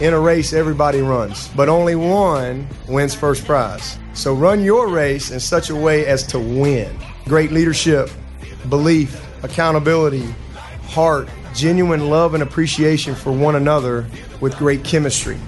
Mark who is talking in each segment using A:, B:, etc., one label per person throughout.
A: in a race everybody runs, but only one wins first prize. So run your race in such a way as to win. Great leadership, belief, accountability, heart, genuine love and appreciation for one another with great chemistry.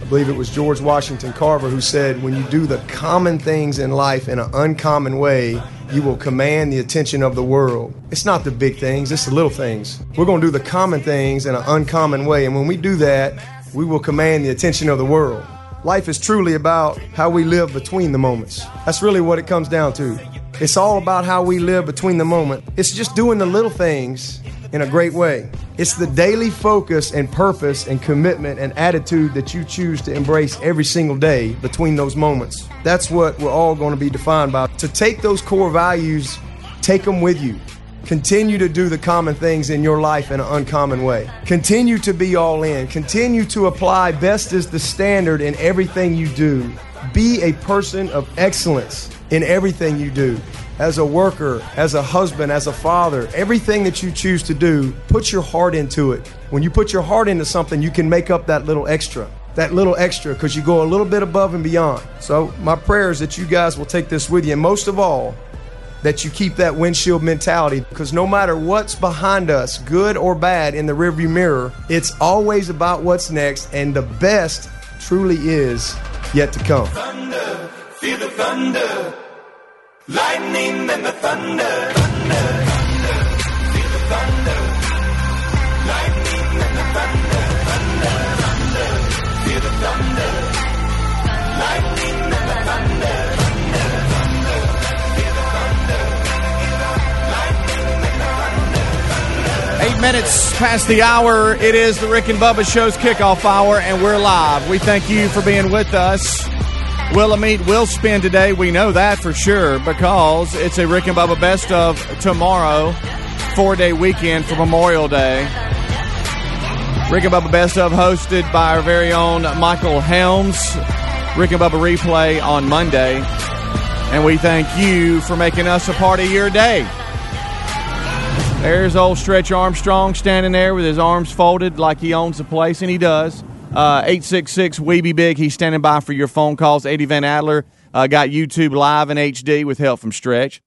A: I believe it was George Washington Carver who said, When you do the common things in life in an uncommon way, you will command the attention of the world. It's not the big things, it's the little things. We're going to do the common things in an uncommon way. And when we do that, we will command the attention of the world. Life is truly about how we live between the moments. That's really what it comes down to. It's all about how we live between the moment. It's just doing the little things in a great way. It's the daily focus and purpose and commitment and attitude that you choose to embrace every single day between those moments. That's what we're all going to be defined by. To take those core values, take them with you. Continue to do the common things in your life in an uncommon way. Continue to be all in. Continue to apply best is the standard in everything you do. Be a person of excellence in everything you do. As a worker, as a husband, as a father, everything that you choose to do, put your heart into it. When you put your heart into something, you can make up that little extra. That little extra because you go a little bit above and beyond. So, my prayer is that you guys will take this with you. And most of all, that you keep that windshield mentality because no matter what's behind us, good or bad, in the rearview mirror, it's always about what's next, and the best truly is yet to come.
B: Thunder, feel the thunder. Lightning and the thunder.
C: Eight minutes past the hour. It is the Rick and Bubba Show's kickoff hour, and we're live. We thank you for being with us. Wheel of Meat will spin today. We know that for sure because it's a Rick and Bubba best of tomorrow, four day weekend for Memorial Day. Rick and Bubba best of hosted by our very own Michael Helms. Rick and Bubba replay on Monday. And we thank you for making us a part of your day. There's old Stretch Armstrong standing there with his arms folded like he owns the place, and he does. Uh, 866 We Be Big. He's standing by for your phone calls. Eddie Van Adler uh, got YouTube live in HD with help from Stretch.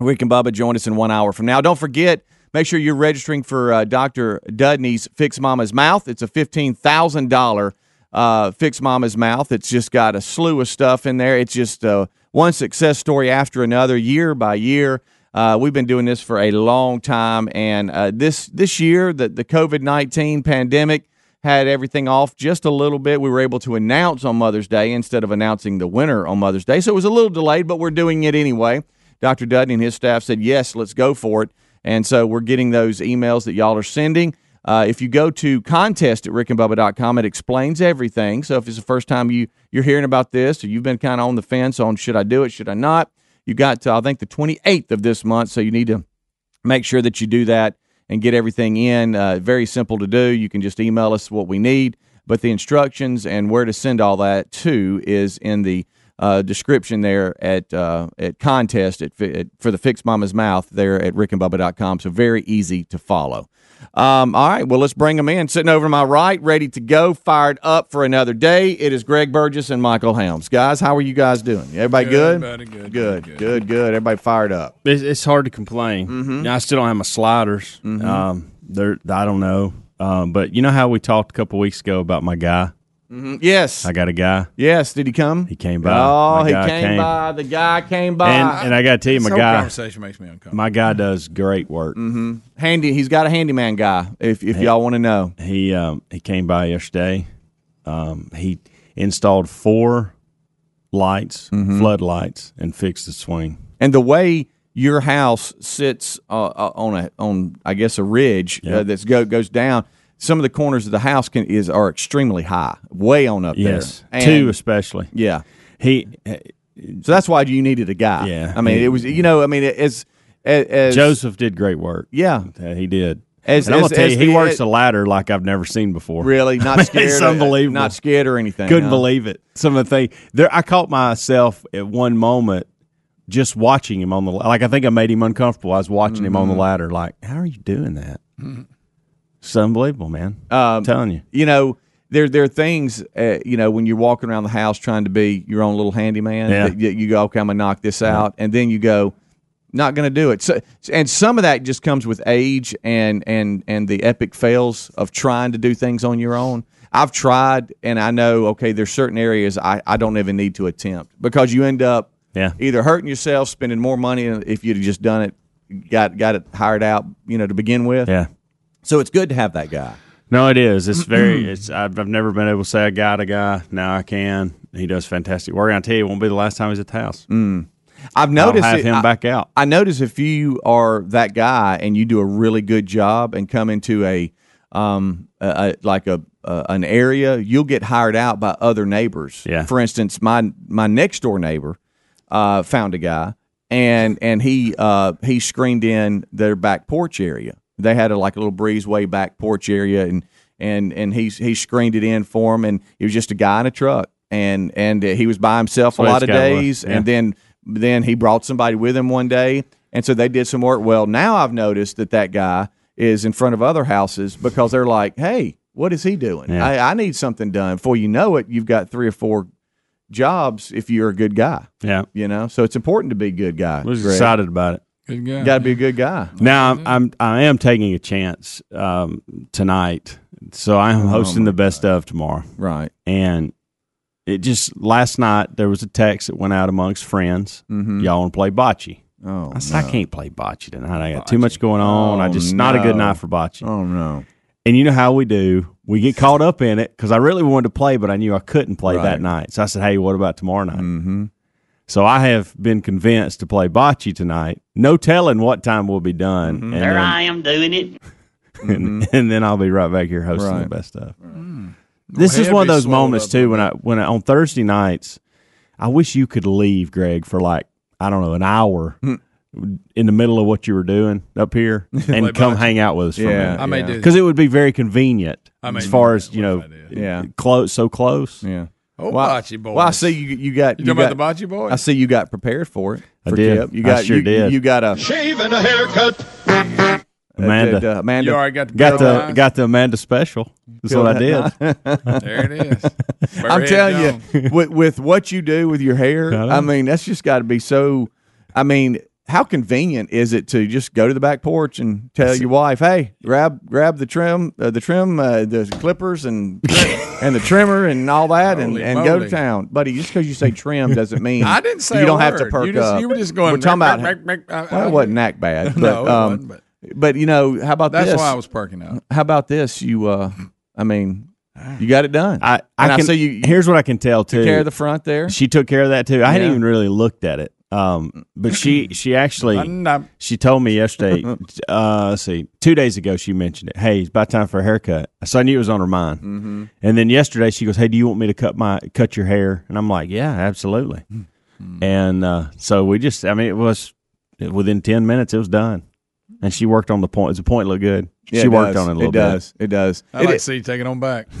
C: Rick and Bubba join us in one hour from now. Don't forget, make sure you're registering for uh, Dr. Dudney's Fix Mama's Mouth. It's a $15,000 uh, Fix Mama's Mouth. It's just got a slew of stuff in there. It's just uh, one success story after another, year by year. Uh, we've been doing this for a long time, and uh, this this year, the the COVID nineteen pandemic had everything off just a little bit. We were able to announce on Mother's Day instead of announcing the winner on Mother's Day, so it was a little delayed, but we're doing it anyway. Dr. Dudney and his staff said yes, let's go for it, and so we're getting those emails that y'all are sending. Uh, if you go to contest at rickandbubba.com, it explains everything. So if it's the first time you, you're hearing about this or you've been kind of on the fence on should I do it, should I not, you got to, I think, the 28th of this month. So you need to make sure that you do that and get everything in. Uh, very simple to do. You can just email us what we need, but the instructions and where to send all that to is in the uh, description there at uh, at contest at, at, for the Fix Mama's Mouth there at rickandbubba.com. So very easy to follow. Um, all right, well, let's bring them in. Sitting over to my right, ready to go, fired up for another day. It is Greg Burgess and Michael Helms. Guys, how are you guys doing? Everybody good?
D: Everybody good,
C: Good,
D: good,
C: good, good. Everybody fired up.
E: It's, it's hard to complain.
C: Mm-hmm.
E: I still don't have my sliders. Um, they're I don't know, um, but you know how we talked a couple weeks ago about my guy.
C: Yes.
E: I got a guy.
C: yes. Did he come?
E: He came by.
C: Oh,
E: My
C: he
E: guy
C: came, by. The guy came by.
E: And and I got to tell you, my
D: whole
E: guy,
D: conversation makes me uncomfortable.
E: my guy does great work.
C: Mm-hmm. Handy. He's got a handyman guy. If if y'all want to know.
E: He um, he came by yesterday. Um, he installed four lights,
C: Mm-hmm.
E: floodlights, and fixed the swing.
C: And the way your house sits uh, uh, on a on I guess a ridge uh,
E: Yep.
C: that's go goes down. Some of the corners of the house can is are extremely high, way on up
E: Yes,
C: there.
E: two especially.
C: Yeah.
E: he
C: So that's why you needed a guy.
E: Yeah.
C: I mean, it was you know, I mean, as as, as
E: Joseph did great work.
C: Yeah.
E: Uh, he did.
C: As-
E: and I'm
C: as-
E: gonna tell you, he
C: the-
E: works a ladder like I've never seen before.
C: Really, not
E: It's
C: scared.
E: unbelievable.
C: Not scared or anything.
E: Couldn't believe it. Some of the things there, I caught myself at one moment just watching him on the like. I think I made him uncomfortable. I was watching him on
C: Mm-hmm.
E: the ladder. Like, how are you doing that? It's unbelievable, man.
C: Um,
E: I'm telling you.
C: you know there there are things uh, you know when you're walking around the house trying to be your own little handyman
E: Yeah.
C: that you, go okay I'm gonna knock this out and then you go not gonna do it so and some of that just comes with age and and and the epic fails of trying to do things on your own I've tried and I know okay there's certain areas I, I don't even need to attempt because you end up
E: Yeah.
C: either hurting yourself spending more money if you'd have just done it got got it hired out you know to begin with
E: Yeah.
C: So it's good to have that guy
E: No, it is. It's very. It's. I've, I've never been able to say I got a guy. Now I can. He does fantastic work. I tell you, it won't be the last time he's at the house.
C: I've noticed
E: I'll have
C: it-
E: him
C: I-
E: back out.
C: I notice if you are that guy and you do a really good job and come into a um a, a, like a, a an area, you'll get hired out by other neighbors.
E: Yeah.
C: For instance, my my next door neighbor uh, found a guy and and he uh, he screened in their back porch area. They had a like a little breezeway back porch area and and and he he screened it in for him and he was just a guy in a truck and and he was by himself
E: That's
C: a lot of days
E: yeah.
C: and then then he brought somebody with him one day and so they did some work well now i've noticed that that guy is in front of other houses because they're like hey what is he doing
E: Yeah.
C: I, I need something done before you know it you've got three or four jobs if you're a good guy
E: Yeah.
C: you know so it's important to be a good guy
E: I was
C: Greg.
E: excited about it.
D: Good guy.
C: you got to be a good guy
E: Now I'm, I'm I am taking a chance um, tonight, so I
C: Oh
E: am hosting the best of tomorrow.
C: right
E: And it just last night there was a text that went out amongst friends. Y'all want to play bocce?
C: Mm-hmm. oh
E: I said I can't play bocce tonight. I got too much going on. I
C: Oh,
E: just not a good
C: no.
E: night for bocce.
C: oh no
E: And you know how we do. We get caught up in it because I really wanted to play, but I knew I couldn't play
C: Right.
E: that night. So I said, "Hey, what about tomorrow night?" Mm-hmm. So I have been convinced to play bocce tonight. No telling what time we'll be done. Mm-hmm. And,
F: There
E: then,
F: I am doing it.
E: and, mm-hmm. and then I'll be right back here hosting
C: Right.
E: the best stuff. Mm. This is one of those moments
D: up
E: too when I when I, on Thursday nights, I wish you could leave, Greg, for like I don't know an hour hmm. in the middle of what you were doing up here and come
D: bocce.
E: hang out with us for
C: Yeah.
E: a minute
D: I may
C: Yeah.
D: do
E: because it would be very convenient
D: I
E: as far as you know,
D: if I did?
C: yeah
E: close, so close.
C: yeah
D: Oh,
C: well,
D: bocce boys.
C: well, I see you. You got.
D: You
C: You,
D: talking
C: got
D: about the bocce boys?
C: I see you got prepared for it.
E: I
C: for
E: did.
C: Kip. You
E: I
C: got.
E: sure
C: you,
E: did.
C: You got a.
B: Shave and a haircut.
E: Amanda,
C: uh, Amanda.
D: You already got the
E: got the got the Amanda special. That's what I did.
D: There it is.
C: I'm telling
D: Jones.
C: you, with with what you do with your hair,
E: I.
C: I mean, that's just got to be so. I mean, how convenient is it to just go to the back porch and tell your wife, "Hey, grab grab the trim, uh, the trim, uh, the clippers, and and the trimmer, and all that, and,
D: Holy
C: and go to town." Buddy, just because you say trim doesn't mean
D: I didn't say
C: you don't have to
D: word.
C: perk
D: you just,
C: up.
D: You were just going.
C: We're talking about.
D: "Rick, Rick, Rick, I-
C: well,
D: I-
C: it wasn't that bad, but
D: No, it
C: um,
D: wasn't, but-
C: but you know, how about this?
D: That's
C: this?
D: why I was perking up.
C: how about this? You, uh, I mean, you got it done.
E: I
C: And
E: I
C: I
E: can.
C: see you-
E: here's what I can tell too.
C: care of the front there.
E: she took care of that too. I hadn't even really looked at it. Um, but she she actually she told me yesterday. uh, let's see, two days ago she mentioned it. Hey, it's about time for a haircut. So I knew it was on her mind. Mm-hmm. And then yesterday she goes, "Hey, do you want me to cut my cut your hair?" And I'm like, "Yeah, absolutely."
C: Hmm.
E: And uh, so we just, I mean, it was within ten minutes it was done. And she worked on the point. Does the point look good.
C: Yeah,
E: she worked
C: does.
E: on it a little
C: It
E: bit.
C: does. It does.
D: I
C: It,
D: like to see you take it on back.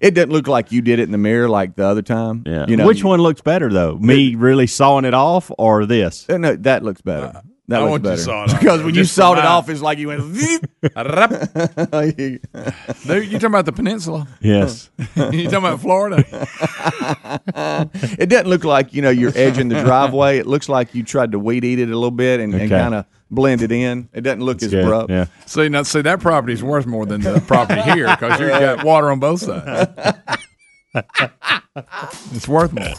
C: it doesn't look like you did it in the mirror like the other time.
E: Yeah.
C: You know,
E: Which one looks better though? Me really sawing it off or this?
C: Uh, No, that looks better. That
D: I
C: looks
D: want
C: better.
D: to saw it off.
C: because when you
D: Just
C: sawed it off, it's like you went.
D: Dude, you talking about the peninsula?
E: Yes.
D: you talking about Florida?
C: it doesn't look like you know you're edging the driveway. It looks like you tried to weed eat it a little bit and, and kind of blend it in. It doesn't look as
E: Good.
C: abrupt.
E: Yeah.
D: see, now, see that property's worth more than the property here because you've got water on both sides. it's worth more.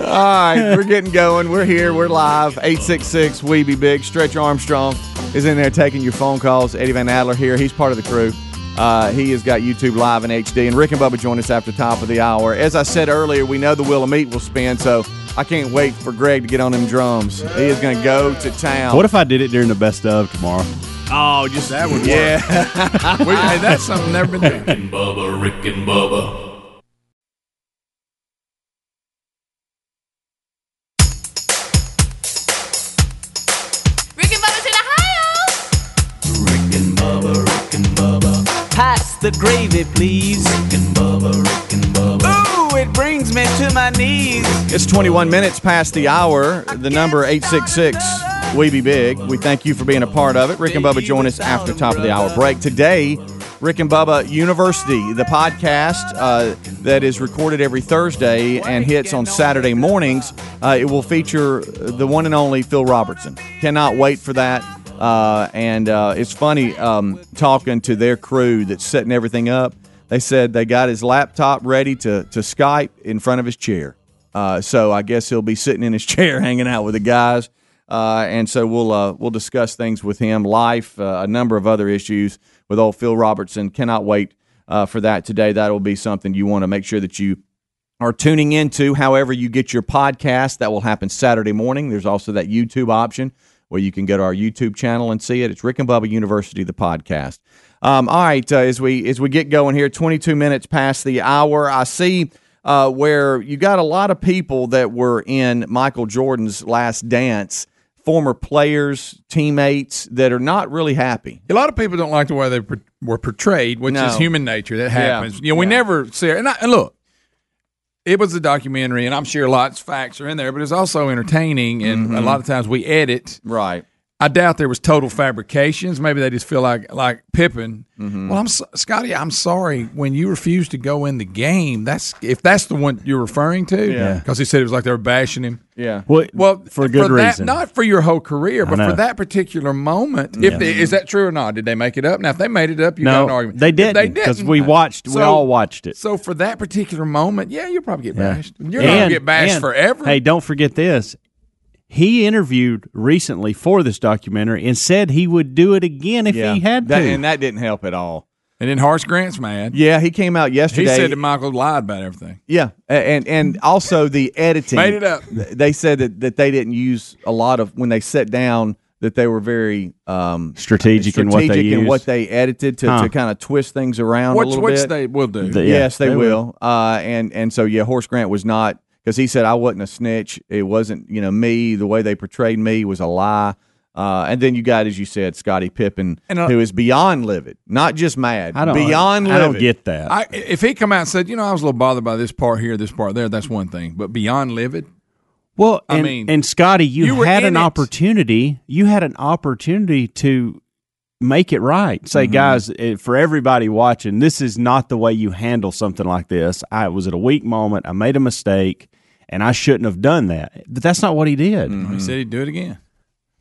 C: All right, we're getting going. We're here. We're live. 866 We Be Big. Stretch Armstrong is in there taking your phone calls. Eddie Van Adler here. He's part of the crew. Uh, he has got YouTube live in HD. And Rick and Bubba join us after the top of the hour. As I said earlier, we know the Wheel of Meat will spin, so I can't wait for Greg to get on them drums. He is going to go to town.
E: What if I did it during the best of tomorrow?
C: Oh, just
D: That would work.
C: yeah.
D: We, hey, that's something never been done.
B: Rick and Bubba, Rick and Bubba.
F: Please. Rick and Bubba, Rick and Bubba. Ooh, it brings me to my knees.
C: It's 21 minutes past the hour. The number 866 We Be Big. We thank you for being a part of it. Rick and Bubba join us after top of the hour break. Today, Rick and Bubba University, the podcast uh, that is recorded every Thursday and hits on Saturday mornings. Uh, it will feature the one and only Phil Robertson. Cannot wait for that. Uh, and uh, it's funny um, talking to their crew that's setting everything up. They said they got his laptop ready to, to Skype in front of his chair. Uh, so I guess he'll be sitting in his chair hanging out with the guys. Uh, and so we'll uh, we'll discuss things with him, life, uh, a number of other issues with old Phil Robertson. Cannot wait uh, for that today. That will be something you want to make sure that you are tuning into. However, you get your podcast, that will happen Saturday morning. There's also that YouTube option where you can go to our YouTube channel and see it. It's Rick and Bubba University, the podcast. Um, all right, uh, as we as we get going here, 22 minutes past the hour, I see uh, where you got a lot of people that were in Michael Jordan's last dance, former players, teammates that are not really happy.
D: A lot of people don't like the way they per- were portrayed, which
C: No.
D: is human nature. That happens. You know, we
C: Yeah.
D: never see. And, I, and look, it was a documentary, and I'm sure lots of facts are in there, but it's also entertaining. And
C: Mm-hmm.
D: a lot of times we edit.
C: Right.
D: I doubt there was total fabrications. Maybe they just feel like like Pippen.
C: Mm-hmm.
D: Well, I'm so- Scottie. I'm sorry when you refused to go in the game. That's if that's the one you're referring to.
C: Yeah.
D: Because he said it was like they were bashing him.
C: Yeah.
E: Well,
D: Well,
E: for a good
D: that,
E: reason.
D: not for your whole career, but for that particular moment. If they, is that true or not? Did they make it up? Now, if they made it up, you got an argument.
E: they
D: If
E: didn't because we watched. we all watched it.
D: So for that particular moment, yeah, you'll probably get
E: Yeah.
D: bashed. You're not gonna get bashed
E: and,
D: forever.
E: Hey, don't forget this. He interviewed recently for this documentary and said he would do it again if
C: Yeah.
E: he had to.
C: That- and that didn't help at all.
D: and then Horace Grant's mad.
C: Yeah, he came out yesterday.
D: He said that Michael lied about everything.
C: Yeah, and and also the editing
D: Made it up.
C: They said that, that they didn't use a lot of when they sat down that they were very um,
E: Strategic in what they
C: strategic in
E: used.
C: what they edited to,
E: Huh.
C: to kind of twist things around a
D: Which
C: little
D: which
C: bit.
D: they will do.
E: The- yeah,
C: yes, they,
E: they
C: will. Uh, and and so yeah, Horace Grant was not because he said I wasn't a snitch. It wasn't you know me. The way they portrayed me was a lie. Uh, and then you got, as you said, Scottie Pippen,
D: And, uh,
C: who is beyond livid, not just mad,
E: I don't.
C: beyond
E: I
C: livid.
E: don't get that.
D: I, if he come out and said, you know, I was a little bothered by this part here, this part there, that's one thing. But beyond livid,
E: well,
D: I
E: and,
D: mean,
E: and Scottie, you,
D: you
E: had an
D: it.
E: opportunity. You had an opportunity to make it right. Say,
D: Mm-hmm.
E: guys, eh, for everybody watching, this is not the way you handle something like this. I was at a weak moment. I made a mistake, and I shouldn't have done that. But that's not what he did.
D: he said he'd do it again.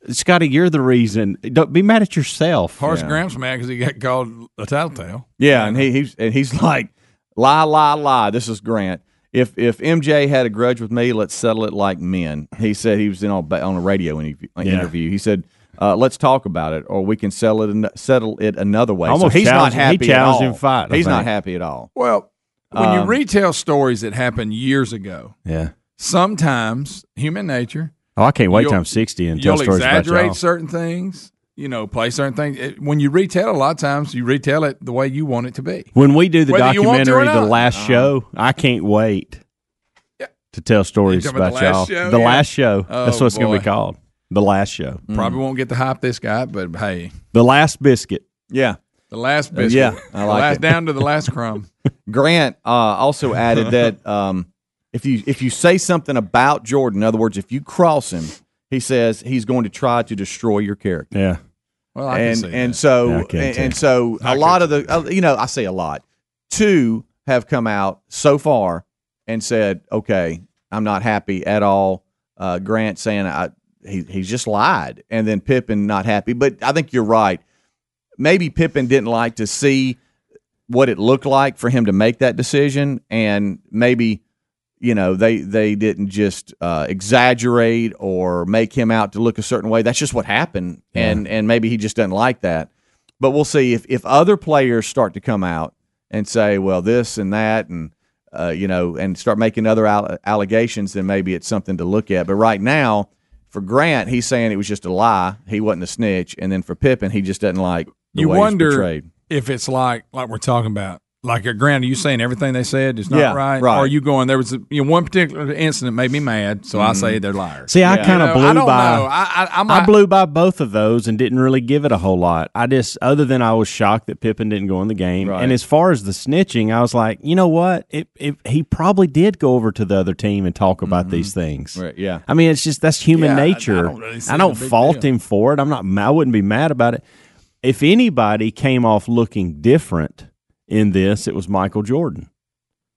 E: Scottie, you're the reason. Don't be mad at yourself.
D: Horace Grant's mad because he got called a tattletale.
C: Yeah, and he, he's and he's like, lie, lie, lie. This is Grant. If if MJ had a grudge with me, let's settle it like men. He said he was in on, on a radio interview. interview. He said, uh, "Let's talk about it, or we can settle it an- settle it another way."
E: Almost
C: so he's not
E: challenged- he
C: happy.
E: challenged
C: at
E: him
C: all.
E: to fight, I
C: He's not happy at all.
D: Well, when you
C: Um,
D: retell stories that happened years ago,
E: Yeah.
D: sometimes human nature,
E: Oh, I can't wait
D: You'll-
E: till I'm 60 and tell
D: you'll
E: stories about
D: exaggerate
E: y'all.
D: certain things, you know, play certain things. It- when you retell, a lot of times you retell it the way you want it to be.
E: When we do the
D: Whether you want to or
E: documentary, the
D: not.
E: last show, I can't wait
D: Yeah.
E: to tell stories
D: about
E: about,
D: the
E: y'all.
D: last show?
E: The
D: Yeah.
E: last show. That's
D: Oh,
E: what it's going to be called. The last show.
D: Probably won't get the hype this guy, but hey,
E: The last biscuit.
C: Yeah.
D: the last biscuit,
C: yeah, I
D: the
C: like
D: last,
C: it.
D: down to the last crumb.
C: Grant uh, also added that um, if you if you say something about Jordan, in other words, if you cross him, he says he's going to try to destroy your character.
E: Yeah.
D: Well, I
C: and and so
E: Yeah, I can
C: and,
E: too.
C: and so a lot of the uh, you know I say a lot. Two have come out so far and said, okay, I'm not happy at all. Uh, Grant saying I, he he's just lied, and then Pippen not happy. But I think you're right. Maybe Pippen didn't like to see what it looked like for him to make that decision, and maybe you know they they didn't just uh, exaggerate or make him out to look a certain way. That's just what happened, and and maybe he just doesn't like that. But we'll see if if other players start to come out and say, well, this and that, and uh, you know, and start making other alle- allegations, then maybe it's something to look at. But right now, for Grant, he's saying it was just a lie. He wasn't a snitch, and then for Pippen, he just doesn't like the
D: you wonder. If it's like like we're talking about like, uh, Grant, are you saying everything they said is not
C: Yeah,
D: right?
C: right.
D: Or are you going? There was a, you know, one particular incident made me mad, so I
C: Mm-hmm.
D: say they're liars.
E: See, I
C: Yeah.
E: kind
D: You
E: of
D: know,
E: blew
D: I don't
E: by.
D: know. I, I,
E: I blew by both of those and didn't really give it a whole lot. I just, other than I was shocked that Pippen didn't go in the game.
C: Right.
E: And as far as the snitching, I was like, you know what? It, it, he probably did go over to the other team and talk about these things.
C: Mm-hmm. Right, yeah.
E: I mean, it's just that's human
D: Yeah, I- I
E: nature.
D: don't really
E: I don't fault
D: deal.
E: him for it. I'm not. I wouldn't be mad about it. If anybody came off looking different in this, it was Michael Jordan.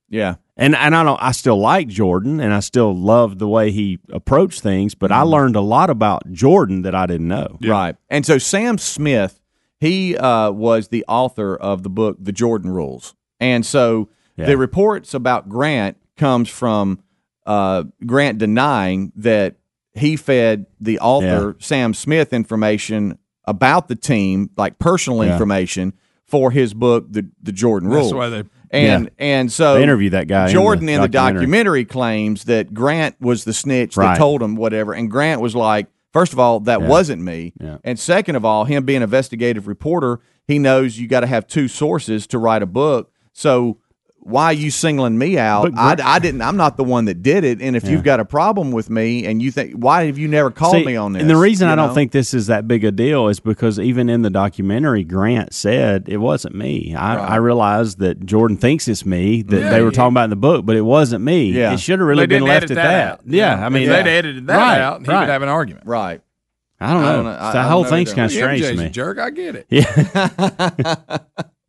C: Yeah.
E: And and I don't I still like Jordan and I still love the way he approached things, but
C: Mm-hmm.
E: I learned a lot about Jordan that I didn't know.
C: Right. And so Sam Smith, he uh, was the author of the book The Jordan Rules. And so
E: Yeah.
C: the reports about Grant comes from uh, Grant denying that he fed the author Sam Smith information about the team, like personal
E: Yeah.
C: information for his book The The Jordan
D: That's why they.
C: and
E: Yeah.
C: and so
E: They interviewed that guy in
C: Jordan
E: the
C: in the
E: documentary.
C: documentary claims that Grant was the snitch that told him whatever, and Grant was like, first of all, that
E: Yeah.
C: wasn't me,
E: Yeah.
C: and second of all, him being an investigative reporter, he knows you got to have two sources to write a book. So why are you singling me out?
E: But
C: I, I didn't. I'm not the one that did it. And if you've got a problem with me, and you think, why have you never called
E: See,
C: me on this?
E: And the reason
C: you
E: I don't think this is that big a deal is because even in the documentary, Grant said it wasn't me. I, I realized that Jordan thinks it's me that
D: Yeah,
E: they were
D: yeah.
E: talking about in the book, but it wasn't me.
C: Yeah.
E: It should have really
D: they
E: been left at
D: that.
E: that.
D: out.
E: Yeah, I mean,
D: if they'd edited that
E: right,
D: out, he
E: right.
D: would have an argument.
C: right.
E: I don't know.
C: I don't know. I-
E: the
C: I
E: whole
C: don't know
E: thing's kind of strange to me.
D: jerk. I get it.
E: Yeah,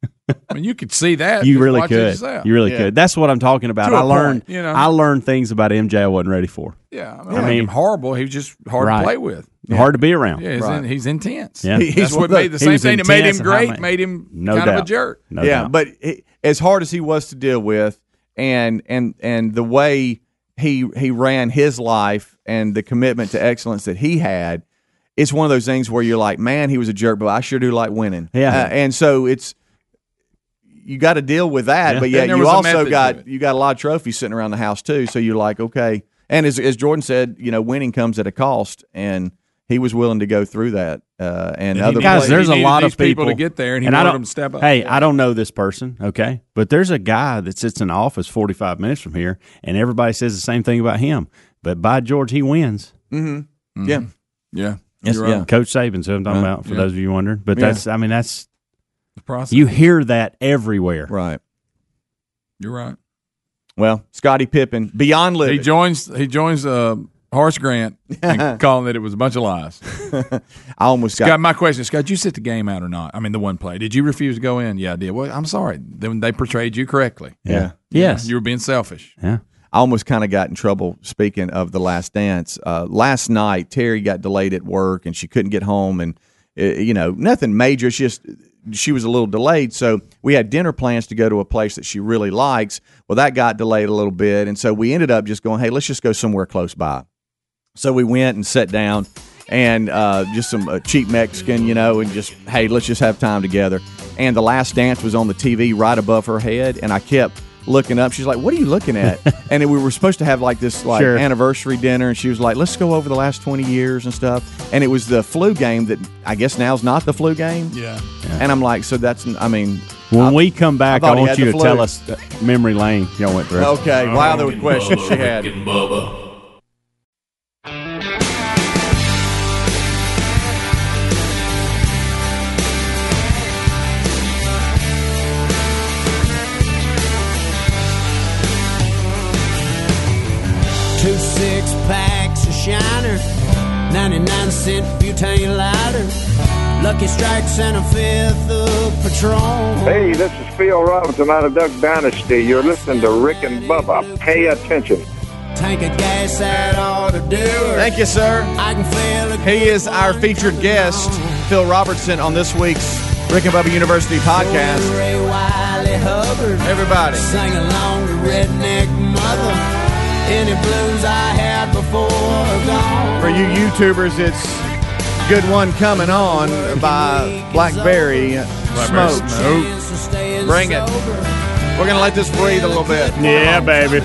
D: I mean, you could see that.
E: you really could. You really
C: Yeah.
E: could. That's what I'm talking about. I learned.
D: point, you know.
E: I learned things about MJ I wasn't ready for.
D: Yeah, I mean,
E: I
D: I
E: mean-
D: mean, horrible. He was just hard
E: Right.
D: to play with.
E: Hard to be around.
D: Yeah, he's,
C: Right.
D: in, he's intense.
E: Yeah.
C: He-
D: That's
C: he's
D: what
C: one
D: made the same thing that made him
E: intense and high
D: great.
E: ma-
D: Made him
E: No
D: kind
E: doubt.
D: of a jerk.
E: No
C: yeah,
E: doubt.
C: but it, as hard as he was to deal with, and and and the way he he ran his life and the commitment to excellence that he had, it's one of those things where you're like, man, he was a jerk, but I sure do like winning.
E: Yeah.
C: Uh, and so it's you got to deal with that,
E: Yeah.
C: but yeah, you also got you got a lot of trophies sitting around the house too. So you're like, okay, and as as Jordan said, you know, winning comes at a cost, and he was willing to go through that. Uh, and,
D: he
C: other
E: Guys,
C: players-
E: there's a lot of people,
D: people to get there, and he
E: I
D: wanted
E: don't-
D: them to step up.
E: Hey, I don't know this person, okay, but there's a guy that sits in the office 45 minutes from here, and everybody says the same thing about him. But by George, he wins.
C: yeah.
D: Yeah,
C: Yes, yeah.
E: Coach Saban's who I'm talking about. For
D: Yeah.
E: those of you wondering, but
C: Yeah.
E: that's I mean that's
D: The process.
E: you hear that everywhere.
C: Right.
D: You're right.
C: Well, Scottie Pippen, beyond
D: He joins. He joins uh, Horace Grant and calling that it was a bunch of lies.
C: I almost got.
D: My question, Scott, did you sit the game out or not? I mean, the one play. Did you refuse to go in? Yeah, I did. Well, I'm sorry. Then they portrayed you correctly.
C: yeah.
E: Yes.
D: You were being selfish.
E: yeah.
C: I almost kind of got in trouble. Speaking of the Last Dance, uh, last night Terry got delayed at work and she couldn't get home, and uh, you know nothing major. It's just she was a little delayed, so we had dinner plans to go to a place that she really likes. Well, that got delayed a little bit, and so we ended up just going, hey, let's just go somewhere close by. So we went and sat down and uh, just some uh, cheap Mexican, you know, and just, hey, let's just have time together. And the last dance was on the TV right above her head, and I kept looking up. She's like, what are you looking at? and we were supposed to have like this like
E: Sure.
C: anniversary dinner, and she was like, let's go over the last 20 years and stuff. And it was the flu game that I guess now's not the flu game.
D: Yeah.
C: And I'm like, so that's, I mean,
E: When
C: I-
E: we come back,
C: I
E: I, want you to
C: flu.
E: tell us uh, memory lane y'all went through.
C: okay, wow, there were questions she had.
F: Two six packs of Shiner, 99 cent butane lighter, Lucky Strikes and a fifth of Patron.
G: Hey, this is Phil Robertson out of Duck Dynasty. You're listening to Rick and Bubba. Pay attention.
F: Tank of gas that ought to do it.
C: Thank you, sir.
F: I can feel it.
C: He is our featured guest, Phil Robertson, on this week's Rick and Bubba University podcast.
F: Ray Wylie Hubbard.
C: Everybody.
F: Sing along to Redneck Mother. Any blues I had before gone.
C: For you YouTubers, it's Good One Coming On by Blackberry Smoke.
D: Smoke.
C: Bring it. We're going to let this breathe a little bit.
E: Yeah, baby.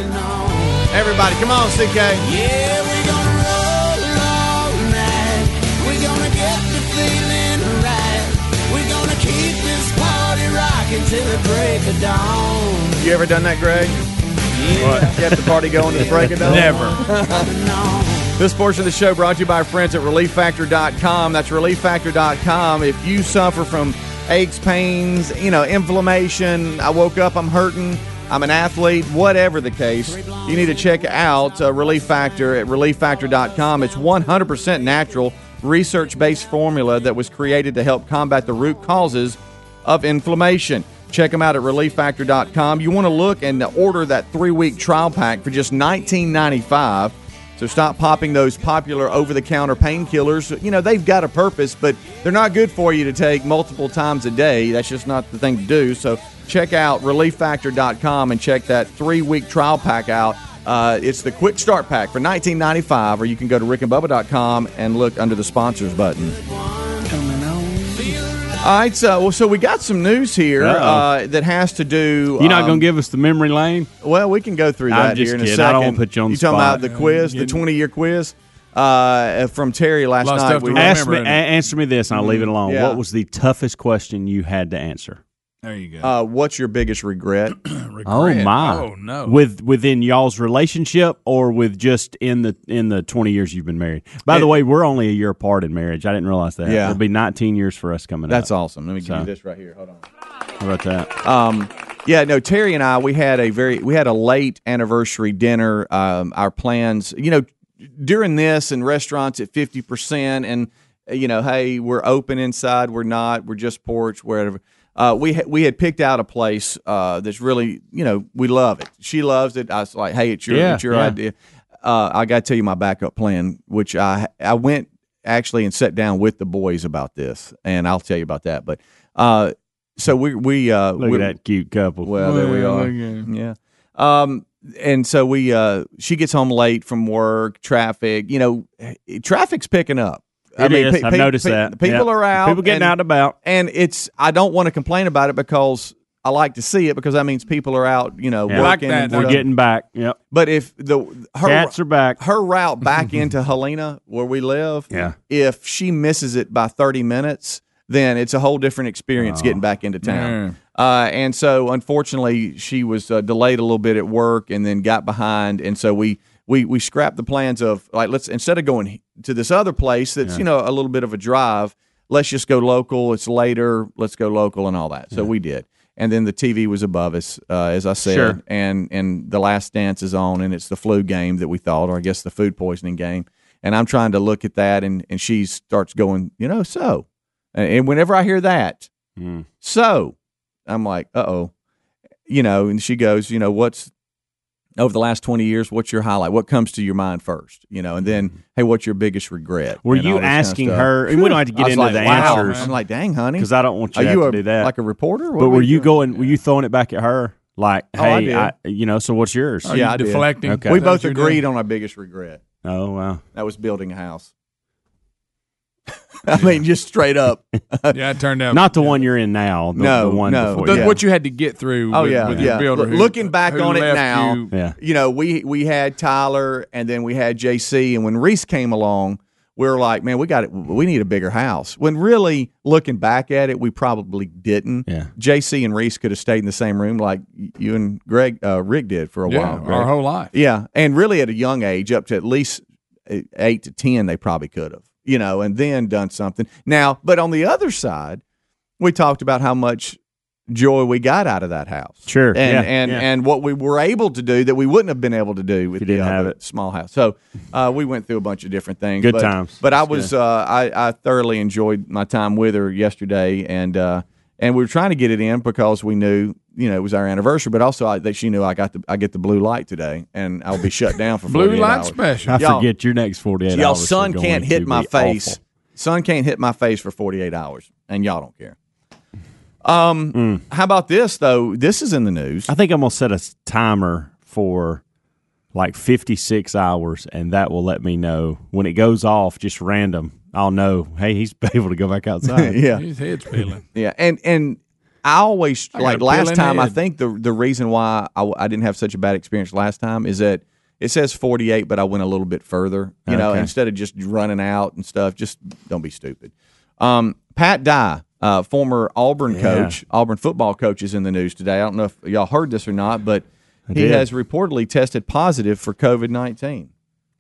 C: Everybody, come on, CK.
F: Yeah, we're gonna roll all night. We're gonna get the feeling right. We're gonna keep this party rocking. rocking till the break of dawn.
C: You ever done that, Greg?
F: Yeah,
C: Get the party going to the break of dawn?
D: Never.
C: This portion of the show brought to you by our friends at ReliefFactor.com. That's ReliefFactor.com. If you suffer from aches, pains, you know, inflammation, I woke up, I'm hurting, I'm an athlete, whatever the case, you need to check out uh, Relief Factor at ReliefFactor.com. It's 100% natural, research based formula that was created to help combat the root causes of inflammation. Check them out at relieffactor.com. You want to look and order that three week trial pack for just $19.95. So stop popping those popular over the counter painkillers. You know, they've got a purpose, but they're not good for you to take multiple times a day. That's just not the thing to do. So check out relieffactor.com and check that three week trial pack out. Uh, it's the quick start pack for $19.95, or you can go to rickandbubba.com and look under the sponsors button. All right, so well, so we got some news here
E: Uh-oh.
C: uh, that has to do.
E: You're not
C: um,
E: going to give us the memory lane?
C: Well, we can go through
E: I'm
C: that
E: just
C: here in a second.
E: I don't wanna put you on the
C: You talking about the quiz, the 20 year quiz uh, from Terry last
D: Lot
C: night? We-
D: remember.
E: Ask me, a- answer me this, and I'll leave it alone.
C: Yeah.
E: What was the toughest question you had to answer?
D: There you go.
C: uh, what's your biggest regret?
D: Regret.
E: Oh my!
D: Oh no.
E: With within y'all's relationship, or with just in the in the twenty years you've been married. By the way, we're only a year apart in marriage. I didn't realize that.
C: Yeah.
E: it'll be nineteen years for us coming up.
C: That's
E: up.
C: awesome. Let me give you this right here. Hold on.
E: How about that?
C: Um, yeah, no, Terry and I, we had a very, we had a late anniversary dinner. Um, our plans, you know, during this and restaurants at 50% and, uh, you know, hey, we're open inside, we're not, we're just porch, wherever. Uh, we ha- we had picked out a place uh, that's really, you know, we love it. She loves it. I was like, hey, it's your,
E: Yeah,
C: it's your
E: yeah.
C: idea. Uh, I got to tell you my backup plan, which I I went actually and sat down with the boys about this, and I'll tell you about that. But uh, so we we uh,
E: Look
C: we,
E: at that cute couple.
C: well, there we are.
D: look
C: Yeah. Um, and so we, uh, she gets home late from work, traffic. You know, traffic's picking up.
E: It is. I've
C: pe-
E: noticed
C: pe-
E: that.
C: People
E: Yep.
C: are out.
E: People getting
C: and,
E: out and about.
C: and it's. I don't want to complain about it because I like to see it because that means people are out. You know,
E: Yeah.
D: Like
C: working.
D: that,
C: and
D: though.
E: We're getting back. Yep.
C: But if the her
E: Cats are back.
C: her route back into Helena where we live,
E: Yeah.
C: if she misses it by 30 minutes, then it's a whole different experience getting back into town. Uh, and so, unfortunately, she was uh, delayed a little bit at work and then got behind. And so we we we scrapped the plans of like let's instead of going to this other place that's you know a little bit of a drive, let's just go local. It's later. Let's go local and all that. So we did. And then the TV was above us, uh, as I said,
E: Sure.
C: and and the last dance is on, and it's the flu game that we thought, or I guess the food poisoning game. And I'm trying to look at that, and and she starts going, you know, so, and, and whenever I hear that,
E: Mm.
C: so, I'm like, uh oh, you know, and she goes, you know, what's over the last 20 years, what's your highlight? What comes to your mind first? You know, and then, mm-hmm. hey, what's your biggest regret?
E: Were you
C: this kind of
E: asking her? And we don't have to get into
C: like,
E: the
C: wow.
E: answers
C: I'm like, dang, honey,
E: because I don't want you
C: are
E: to have
C: you
E: to do that.
C: like a reporter? What
E: but were you
C: doing?
E: going? Were you throwing it back at her? Like,
C: Oh, I
E: hey. I, you know. So what's yours?
D: Oh, are
C: Yeah,
D: you
C: I did.
D: deflecting?
E: Okay.
C: We both agreed on our biggest regret.
E: Oh wow.
C: That was building a house. I mean, just straight up.
D: Yeah, it turned out
E: Not the one you're in now. The,
C: No,
E: the one
C: no.
E: before.
D: The-
E: yeah.
D: What you had to get through.
C: Oh
D: with,
C: yeah,
D: with
C: yeah.
D: Your builder
C: Look-
D: who-
C: looking back
D: who
C: on it now,
D: you-
E: Yeah.
C: you know, we we had Tyler and then we had JC, and when Reese came along, we were like, man, we got it. We need a bigger house. When really looking back at it, we probably didn't.
E: Yeah.
C: JC and Reese could have stayed in the same room like you and Greg uh, Rick did for a
D: yeah,
C: while. Greg.
D: our whole life.
C: Yeah, and really at a young age, up to at least uh, eight to ten, they probably could have, you know, and then done something. Now, but on the other side, we talked about how much joy we got out of that house.
E: Sure,
C: and
E: yeah,
C: and
E: yeah.
C: and what we were able to do that we wouldn't have been able to do with the other small house. So uh, we went through a bunch of different things.
E: Good
C: but,
E: times.
C: But I was uh, I I thoroughly enjoyed my time with her yesterday, and uh, and we were trying to get it in because we knew. You know, it was our anniversary, but also I, that she knew I got the I get the blue light today, and I'll be shut down for
D: Blue light
C: hours.
D: special.
E: I
C: Y'all-
E: forget your next forty eight
C: Y'all,
E: hours. are
C: sun can't hit my face.
E: awful.
C: Sun can't hit my face for 48 hours, and y'all don't care. Um,
E: Mm.
C: how about this though? This is in the news.
E: I think I'm gonna set a timer for like 56 hours, and that will let me know when it goes off. Just random, I'll know. Hey, he's able to go back outside.
C: yeah,
D: His head's peeling.
C: yeah, and and I always
D: I
C: like last
D: peeling
C: time. I think the the reason why I, I didn't have such a bad experience last time is that it says 48, but I went a little bit further. You know, instead of just running out and stuff, just don't be stupid. Um, Pat Dye uh, former Auburn
E: Yeah.
C: coach, Auburn football coach, is in the news today. I don't know if y'all heard this or not, but he has reportedly tested positive for COVID nineteen,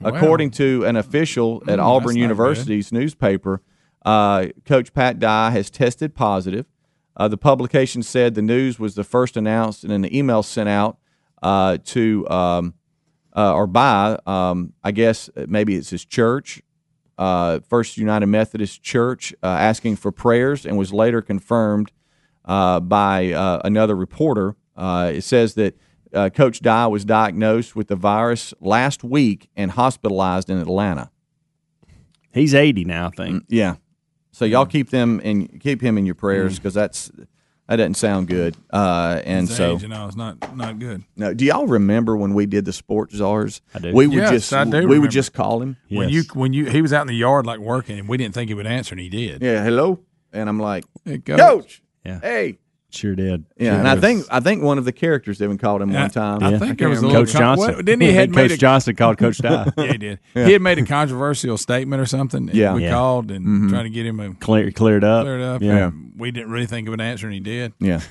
C: according to an official at
D: Mm,
C: Auburn University's newspaper. Uh, coach Pat Dye has tested positive. Uh, the publication said the news was the first announced in an email sent out uh, to um, uh, or by, um, I guess maybe it's his church, uh, First United Methodist Church, uh, asking for prayers, and was later confirmed uh, by uh, another reporter. Uh, it says that uh, Coach Dye was diagnosed with the virus last week and hospitalized in Atlanta.
E: He's 80 now, I think.
C: Yeah. So y'all keep them and keep him in your prayers because that's that doesn't sound good. Uh, and
D: His
C: so,
D: age, you know, it's not not good.
C: no, do y'all remember when we did the sports czars?
E: I do.
C: We would
D: Yes,
C: just
D: I do
C: we
D: remember.
C: would just call him.
D: When you when you he was out in the yard like working, and we didn't think he would answer, and he did.
C: Yeah, hello, and I'm like,
D: Hey, Coach.
C: Coach,
E: Yeah.
C: hey,
E: Sure did.
C: yeah.
E: Sure
C: And I think I think one of the characters even called him
D: I-
C: one time.
D: I
E: Yeah.
D: think
E: I
D: there was a
C: can't
E: Coach
D: con-
E: Johnson.
D: what- didn't he had
E: Coach
D: a,
E: Johnson called Coach Dye.
D: Yeah, he did. He had made a controversial statement or something.
C: Yeah.
D: we
E: Yeah.
D: called and
C: Mm-hmm.
D: trying to get him a
E: Clear, cleared up.
D: cleared up.
E: Yeah.
D: and We didn't really think of an answer, and he did.
C: yeah.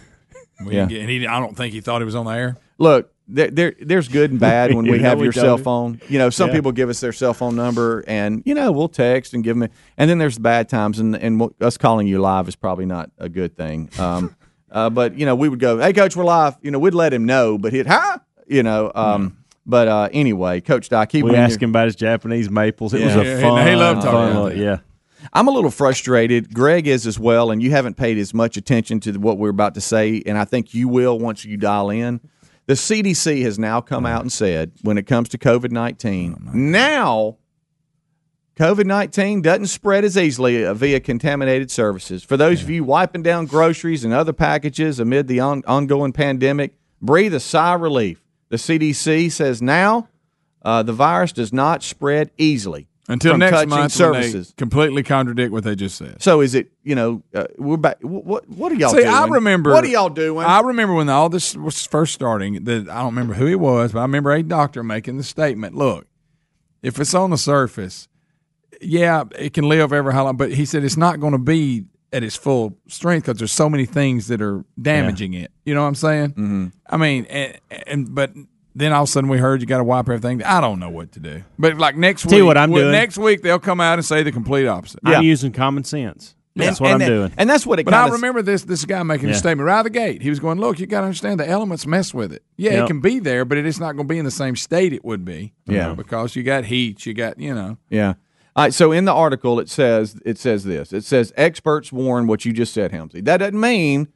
D: We
C: Yeah.
D: didn't get, and he, I don't think he thought he was on the air.
C: Look, there, there there's good and bad when we
E: Yeah,
C: have your
E: don't.
C: cell phone. You know, some
E: Yeah.
C: people give us their cell phone number, and you know we'll text and give them. And then there's the bad times, and and what- us calling you live is probably not a good thing. Um, uh, but you know we would go, hey coach, we're live. You know we'd let him know, but he'd huh? You know. Um, But uh, anyway, Coach Doc, keep
E: We
C: him
E: asked him about his Japanese maples. It was a
D: he-
E: fun.
D: he loved talking
E: fun
D: about it.
E: Yeah.
C: I'm a little frustrated. Greg is as well, and you haven't paid as much attention to what we're about to say, and I think you will once you dial in. The CDC has now come out and said when it comes to COVID 19, now COVID 19 doesn't spread as easily uh, via contaminated services. For those of you wiping down groceries and other packages amid the on- ongoing pandemic, breathe a sigh of relief. The CDC says now uh, the virus does not spread easily
D: Until next month,
C: services.
D: completely contradict what they just said.
C: So is it you know uh, we're back? What what are y'all
D: See,
C: doing?
D: I remember.
C: what are y'all doing?
D: I remember when all this was first starting. That I don't remember who he was, but I remember a doctor making the statement: "Look, if it's on the surface, yeah, it can live ever how long." But he said it's not going to be at its full strength because there's so many things that are damaging it. You know what I'm saying? Mm-hmm. I mean, and, and but. Then all of a sudden we heard you got to wipe everything. I don't know what to do. But like next
E: Tell you
D: week,
E: what I'm
D: well,
E: doing.
D: next week they'll come out and say the complete opposite.
C: Yeah.
E: I'm using common sense. That's
C: And-
E: what
C: and
E: I'm
C: that-
E: doing.
C: and that's what it
D: But I remember this this guy making a statement right out of the gate. He was going, "Look, you got to understand the elements mess with it. Yeah,
E: Yep.
D: it can be there, but it is not going to be in the same state it would be.
C: Yeah.
D: because you got heat, you got you know.
C: Yeah. All right. So in the article, it says it says this. It says experts warn what you just said, Helmsy. That doesn't mean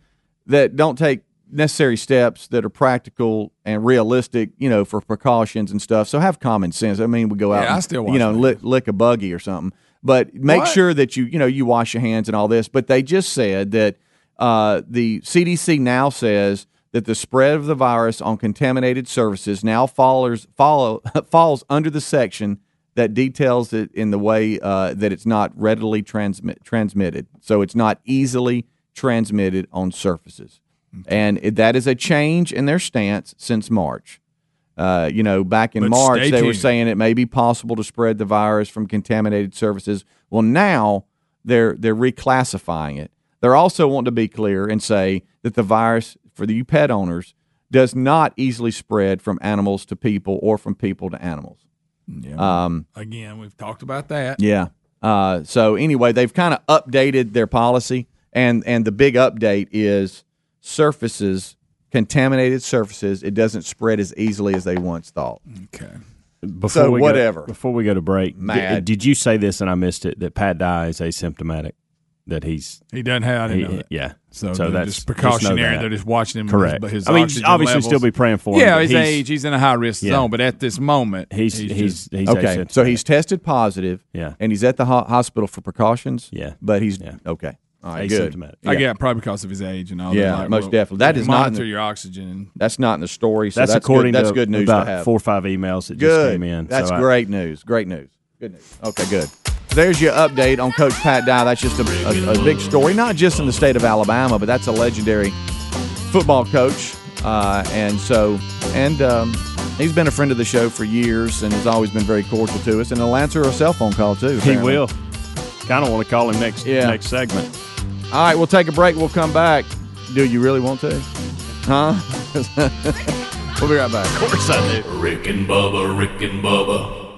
C: that don't take necessary steps that are practical and realistic. You know, for precautions and stuff. So have common sense. I mean, we go out.
D: Yeah, I still
C: you know lick, lick a buggy or something. But make
D: What?
C: sure that you you know you wash your hands and all this. But they just said that uh, the CDC now says that the spread of the virus on contaminated surfaces now follows follow falls under the section that details it in the way uh, that it's not readily transmit, transmitted. So it's not easily transmitted on surfaces. And it, that is a change in their stance since March. Uh, you know, back in
D: But
C: March, they were saying it may be possible to spread the virus from contaminated surfaces. Well, now they're they're reclassifying it. They're also wanting to be clear and say that the virus for the you pet owners does not easily spread from animals to people or from people to animals.
D: Yeah.
C: Um,
D: Again, we've talked about that.
C: yeah. Uh, so anyway, they've kind of updated their policy, and and the big update is surfaces, contaminated surfaces. It doesn't spread as easily as they once thought.
D: Okay.
E: Before
C: So
E: we
C: whatever.
E: Go, before we go to break, di-
C: Mad.
E: Did, you say this and I missed it? That Pat Dye is asymptomatic. That he's
D: He doesn't have. I didn't
E: he-
D: know that.
E: yeah.
D: So,
E: so that's
D: just
E: know
D: precautionary.
E: that.
D: They're just watching him.
E: correct.
D: His, his
E: I mean, obviously,
D: levels.
E: still be praying for him.
D: Yeah, his
E: he's-
D: age. He's in a high risk
E: Yeah.
D: zone, but at this moment,
E: He's he's
D: just-
E: he's,
C: Okay,
E: asymptomatic.
C: so he's tested positive.
E: Yeah.
C: and he's at the ho- hospital for precautions.
E: Yeah.
C: but he's
E: Yeah.
C: okay. All right, good.
E: asymptomatic.
D: I get probably because of his age and all.
C: Yeah,
D: that. Like,
C: most
D: well,
C: definitely. That is not in
D: monitor
C: the-
D: your oxygen. And,
C: That's not in the story. So
E: That's,
C: that's,
E: according
C: good. That's
E: to
C: good news
E: about
C: to have.
E: four or five emails that just
C: Good.
E: came in.
C: That's
E: So I-
C: great news. Great news. Good news. Okay, good. So there's your update on Coach Pat Dye. That's just a, a, a big story, not just in the state of Alabama, but that's a legendary football coach. Uh, and so, and um, he's been a friend of the show for years and has always been very cordial to us. And he'll answer a cell phone call too.
E: he will. Kind of want to call him next
C: Yeah.
E: next segment.
C: All right, we'll take a break. We'll come back. Do you really want to? Huh? we'll be right back. Of course I do.
B: Rick and Bubba, Rick and Bubba.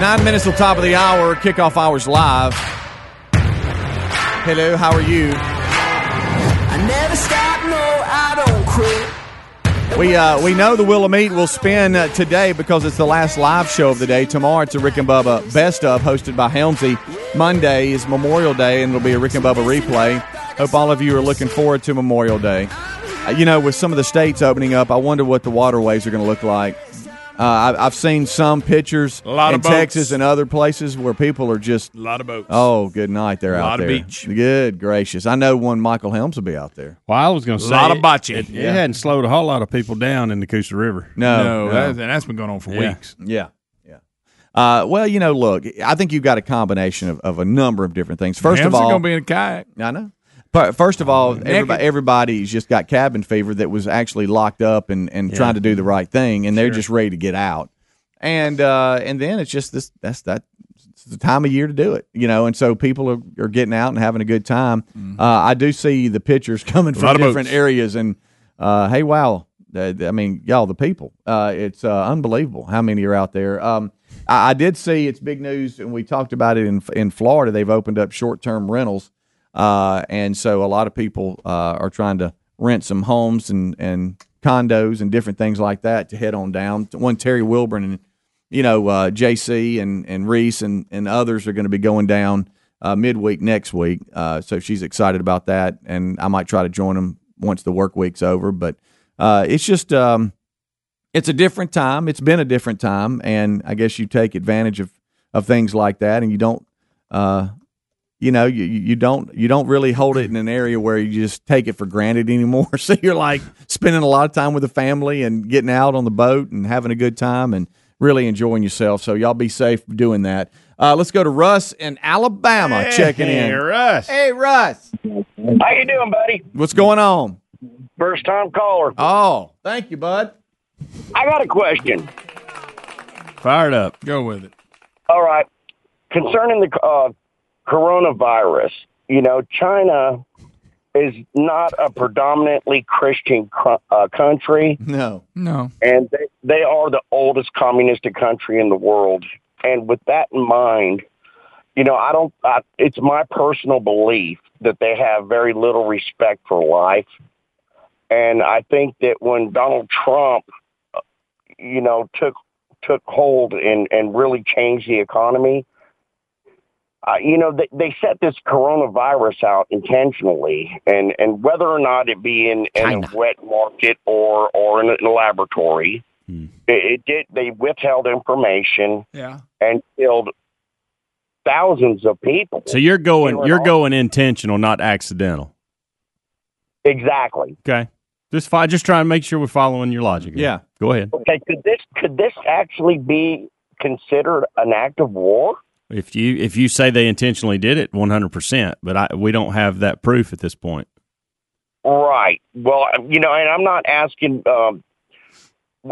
C: Nine minutes till top of the hour. Kickoff hours live. Hello, how are you?
F: I never stop, no, I don't quit.
C: We uh, we know the Meat will spin uh, today because it's the last live show of the day. Tomorrow it's a Rick and Bubba Best of hosted by Helmsy. Monday is Memorial Day and it'll be a Rick and Bubba replay. Hope all of you are looking forward to Memorial Day. Uh, you know, with some of the states opening up, I wonder what the waterways are going to look like. Uh, I, I've seen some pictures
D: A lot
C: in
D: boats.
C: Texas and other places where people are just
D: A lot of boats.
C: oh, good night. They're
D: A
C: out
D: lot of
C: there.
D: beach.
C: Good gracious! I know one Michael Helms will be out there.
H: Well, I was going to say
D: A
H: say
D: lot of
H: it-
D: bocce.
H: It, it
C: Yeah.
H: hadn't slowed a whole lot of people down in the Coosa River.
C: No,
D: no,
C: no.
D: That, that's been going on for
H: Yeah.
D: weeks.
C: Yeah, yeah. Uh, well, you know, look, I think you've got a combination of, of a number of different things. First of
D: Helmsley
C: all,
D: going to be in a kayak.
C: I know. But first of all, everybody, everybody's just got cabin fever that was actually locked up and, and trying to do the right thing, and they're just ready to get out. And uh, and then it's just this that's that it's the time of year to do it, you know. And so people are, are getting out and having a good time. Uh, I do see the pictures coming from different
D: boats.
C: areas, and uh, hey, wow, I mean, y'all, the people, uh, it's uh, unbelievable how many are out there. Um, I, I did see it's big news, and we talked about it in in Florida. They've opened up short term rentals, uh, and so a lot of people uh, are trying to rent some homes and and condos and different things like that to head on down. One Terry Wilburn and you know uh, JC and and Reese and and others are going to be going down uh, midweek next week. Uh, so she's excited about that, and I might try to join them once the work week's over. But it's just um, it's a different time. It's been a different time, and I guess you take advantage of of things like that, and you don't. Uh, you know, you, you you don't you don't really hold it in an area where you just take it for granted anymore. So you're like spending a lot of time with the family and getting out on the boat and having a good time and really enjoying yourself. So y'all be safe doing that. Uh, let's go to Russ in Alabama checking in.
H: Russ.
C: Hey Russ,
I: How you doing, buddy?
C: what's going on?
I: First time caller.
C: Oh, thank you, bud.
I: I got a question.
H: Fired up.
D: Go with it.
I: All right. Concerning the uh, coronavirus, you know, China is not a predominantly Christian cr- uh, country,
C: No,
D: No.
I: and they, they are the oldest communistic country in the world. And with that in mind, you know, I don't, I, it's my personal belief that they have very little respect for life. And I think that when Donald Trump, uh, you know, took took hold and and really changed the economy, uh, you know, they, they set this coronavirus out intentionally, and and whether or not it be in, in a wet market or or in a, in a laboratory,
H: Hmm.
I: it, it did. They withheld information
D: Yeah.
I: and killed thousands of people.
H: So you're going you're
I: all-
H: going intentional, not accidental.
I: exactly.
H: Okay. Just fi- just trying to make sure we're following your logic. here.
C: Yeah.
H: Go ahead.
I: Okay, could this could this actually be considered an act of war?
H: If you if you say they intentionally did it, one hundred percent. But I, we don't have that proof at this point.
I: Right. Well, you know, and I'm not asking. Um,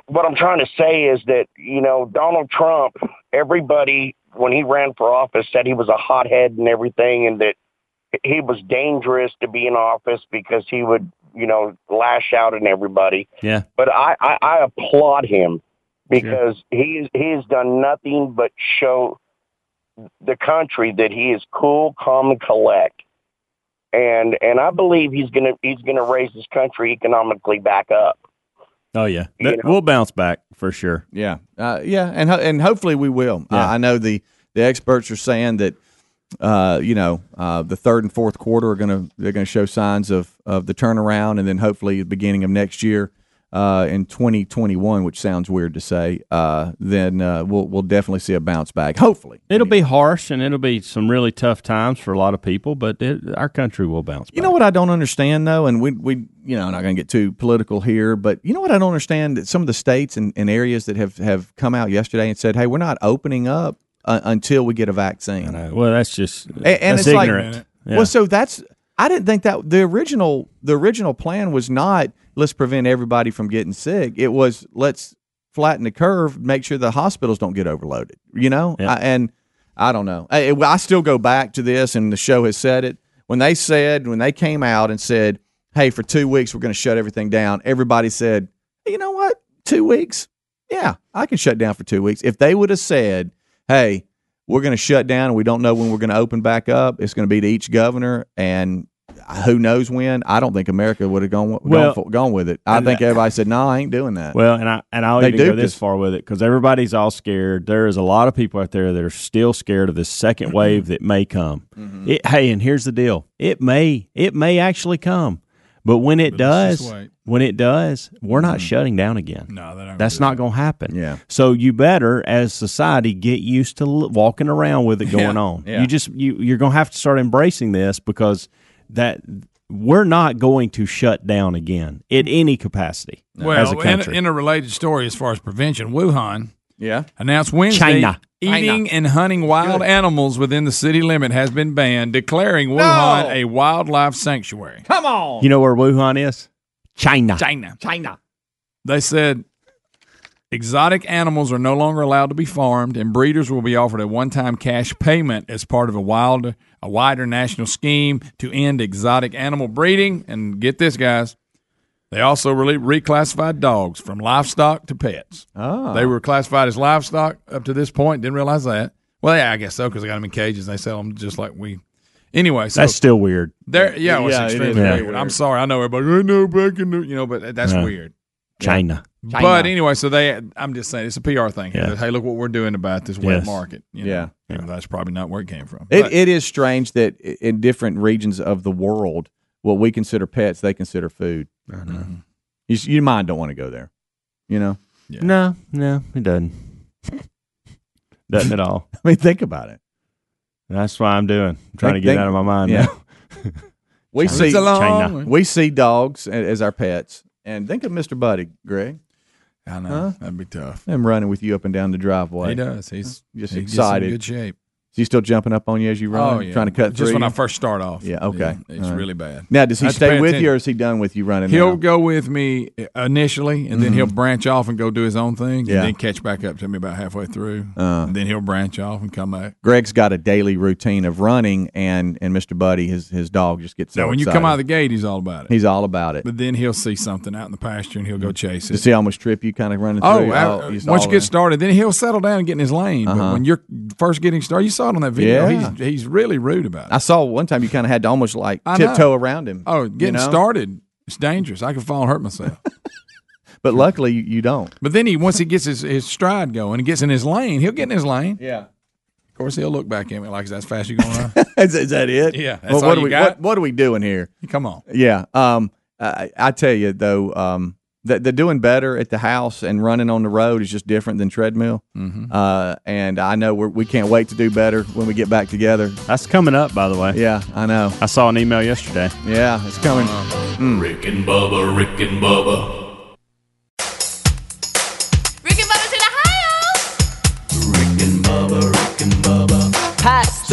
I: what I'm trying to say is that you know Donald Trump. Everybody when he ran for office said he was a hothead and everything, and that he was dangerous to be in office because he would you know lash out at everybody.
H: Yeah.
I: But I I, I applaud him because he he has done nothing but show the country that he is cool, calm, and collect and and I believe he's gonna he's gonna raise this country economically back up.
H: Oh yeah.
I: You
H: That-
I: know.
H: we'll bounce back for sure.
C: Yeah, uh, yeah, and ho- and hopefully we will.
H: Yeah.
C: I I know the the experts are saying that uh, you know uh, the third and fourth quarter are going to they're going to show signs of of the turnaround, and then hopefully the beginning of next year. Uh, in 2021, which sounds weird to say, uh, then uh, we'll we'll definitely see a bounce back. Hopefully,
H: It'll be harsh and it'll be some really tough times for a lot of people, but it, our country will bounce back.
C: You know what I don't understand though, and we we you know I'm not going to get too political here, but you know what I don't understand that some of the states and, and areas that have have come out yesterday and said, hey, we're not opening up uh, until we get a vaccine.
H: Well, that's just
C: and, and
H: that's
C: it's
H: ignorant.
C: like,
H: Yeah.
C: well, so that's I didn't think that the original the original plan was not let's prevent everybody from getting sick. It was let's flatten the curve, make sure the hospitals don't get overloaded. You know,
H: Yeah.
C: I, and I don't know. I, I still go back to this, and the show has said it when they said when they came out and said, "Hey, for two weeks we're going to shut everything down." Everybody said, "Hey, "You know what? Two weeks? Yeah, I can shut down for two weeks." If they would have said, "Hey," we're going to shut down and we don't know when we're going to open back up. It's going to be to each governor, and who knows when. I don't think America would have gone gone,
H: Well,
C: for, gone with it. I think
H: that-
C: everybody said, "No, I ain't doing that."
H: Well, and I and I'll
C: They
H: even go this
C: just-
H: far with it because everybody's all scared. There is a lot of people out there that are still scared of this second
C: Mm-hmm.
H: wave that may come. It, hey, and here's the deal: it may it may actually come, but when it
D: But
H: does, when it does, we're not shutting down again.
D: No, that ain't
H: That's
D: gonna
H: not going to happen.
C: Yeah.
H: So you better, as society, get used to walking around with it going
C: Yeah,
H: on.
C: yeah.
H: You just you you're going to have to start embracing this because that we're not going to shut down again in any capacity
D: Well,
H: as a
D: in,
H: country.
D: in a related story, as far as prevention, Wuhan
C: yeah,
D: announced Wednesday
H: China.
D: eating and hunting wild animals within the city limit has been banned, declaring Wuhan a wildlife sanctuary.
C: come on,
H: you know where Wuhan is? China.
D: China.
C: China.
D: They said exotic animals are no longer allowed to be farmed, and breeders will be offered a one-time cash payment as part of a wild, a wider national scheme to end exotic animal breeding. And get this, guys. They also really reclassified dogs from livestock to pets.
C: Oh,
D: They were classified as livestock up to this point. Didn't realize that. Well, yeah, I guess so because they got them in cages. and They sell them just like we. Anyway, so
H: That's still weird.
D: there. Yeah, well,
C: Yeah,
D: extremely weird. I'm sorry. I know everybody. I know back in the, you know, but that's
H: Yeah.
D: weird.
H: China.
D: But anyway, so they. I'm just saying it's a PR thing.
H: Yeah.
D: That, hey, look what we're doing about this wet
H: Yes.
D: market. You know,
C: Yeah.
D: You know, that's probably not where it came from.
C: It, it is strange that in different regions of the world, what we consider pets, they consider food.
H: I know. Mm-hmm.
C: You, s- you mind don't want to go there. You know,
D: Yeah.
H: No, no, it doesn't. doesn't at all.
C: I mean, think about it.
H: That's why I'm doing. I'm trying
C: Think-
H: to get
C: think-
H: out of my mind
C: yeah.
H: now.
C: We
D: It's
C: see
H: China.
C: we see dogs as our pets, and think of Mister Buddy, Greg,
D: I know
C: Huh?
D: that'd be tough.
C: him running with you up and down the driveway.
D: He does. He's
C: Just
D: he
C: excited.
D: good shape.
C: He still jumping up on you as you run,
D: Oh yeah,
C: trying to cut through.
D: just
C: through
D: when I first start off.
C: Yeah, okay.
D: it's
C: All right.
D: really bad.
C: Now, does he stay with you, or is he done with you running?
D: He'll
C: now?
D: go with me initially, and then he'll branch off and go do his own thing,
C: Yeah.
D: and then catch back up to me about halfway through.
C: Uh.
D: and then he'll branch off and come back.
C: Greg's got a daily routine of running, and and Mister Buddy, his his dog, just gets so
D: now, when you come out of the gate, he's all about it.
C: he's all about it.
D: but then he'll see something out in the pasture, and he'll go chase
C: Does
D: it.
C: he almost trip you, kind of running
D: Oh,
C: through?
D: I-
C: he's
D: once you get
C: in.
D: started, then he'll settle down and get in his lane.
C: Uh-huh.
D: But when you're first getting started, you saw it on that video.
C: Yeah.
D: He's he's really rude about it.
C: I saw one time you kind of had to almost like
D: I know.
C: tiptoe around him.
D: oh,
C: you
D: getting
C: know?
D: started, it's dangerous. I could fall and hurt myself.
C: But luckily, you, you don't.
D: but then he once he gets his, his stride going and gets in his lane, he'll get in his lane.
C: Yeah.
D: Of course, he'll look back at me like, "Is that fast you going run?"
C: is, is that it?
D: Yeah,
C: Well, what,
D: you
C: are we, what, what are we doing here?
D: Come on.
C: Yeah. Um. I, I tell you though, um, the, the doing better at the house and running on the road is just different than treadmill. Mm-hmm. Uh, and I know we're, we can't wait to do better when we get back together.
H: That's coming up, by the way.
C: Yeah, I know.
H: I saw an email yesterday.
C: Yeah, it's coming.
B: Rick and Bubba, Rick and Bubba,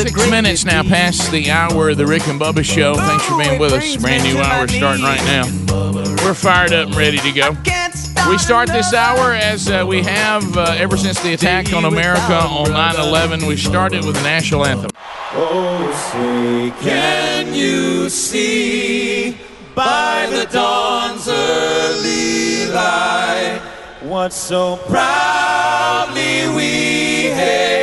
J: Six minutes now past the hour of the Rick and Bubba Show. Thanks for being with us. Brand new hour starting right now. We're fired up and ready to go. We start this hour as uh, we have uh, ever since the attack on America on 9 11. We started with the national anthem.
B: Oh, say, can you see by the dawn's early light what so proudly we hailed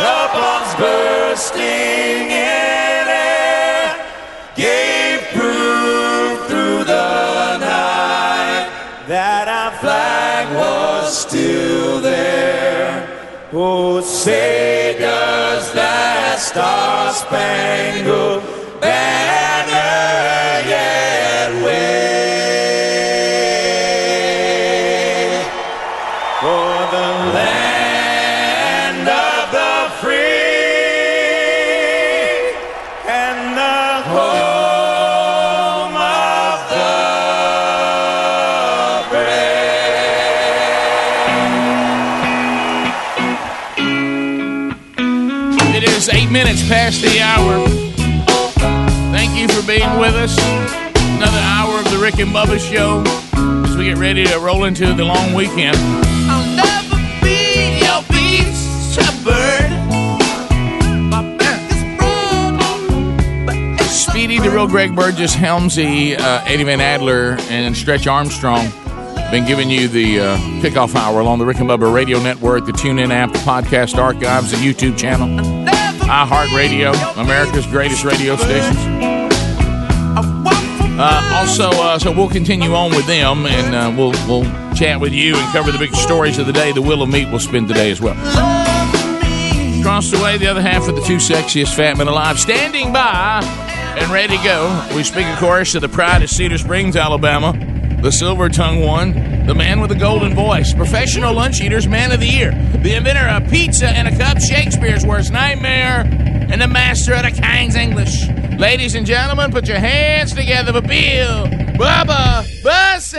B: the bombs bursting in air, gave proof through the night that our flag was still there. Oh, say does that star-spangled banner
J: minutes past the hour. Thank you for being with us. Another hour of the Rick and Bubba Show as we get ready to roll into the long weekend. I'll never be your beast, bird. Speedy, the real Greg Burgess, Helmsy, uh, Eddie Van Adler, and Stretch Armstrong been giving you the uh, kickoff hour along the Rick and Bubba Radio Network, the TuneIn app, the podcast archives, the YouTube channel, iHeartRadio, America's greatest radio stations. Uh, also, uh, so we'll continue on with them, and uh, we'll we'll chat with you and cover the big stories of the day. The Wheel of Meat will spin today as well. Across the way, the other half of the two sexiest fat men alive, standing by and ready to go. We speak, of course, to the pride of Cedar Springs, Alabama, the silver tongue one, the man with the golden voice, professional lunch eaters, man of the year, the inventor of pizza and a cup, Shakespeare's worst nightmare, and the master of the King's English. Ladies and gentlemen, put your hands together for Bill Bubba Bussey.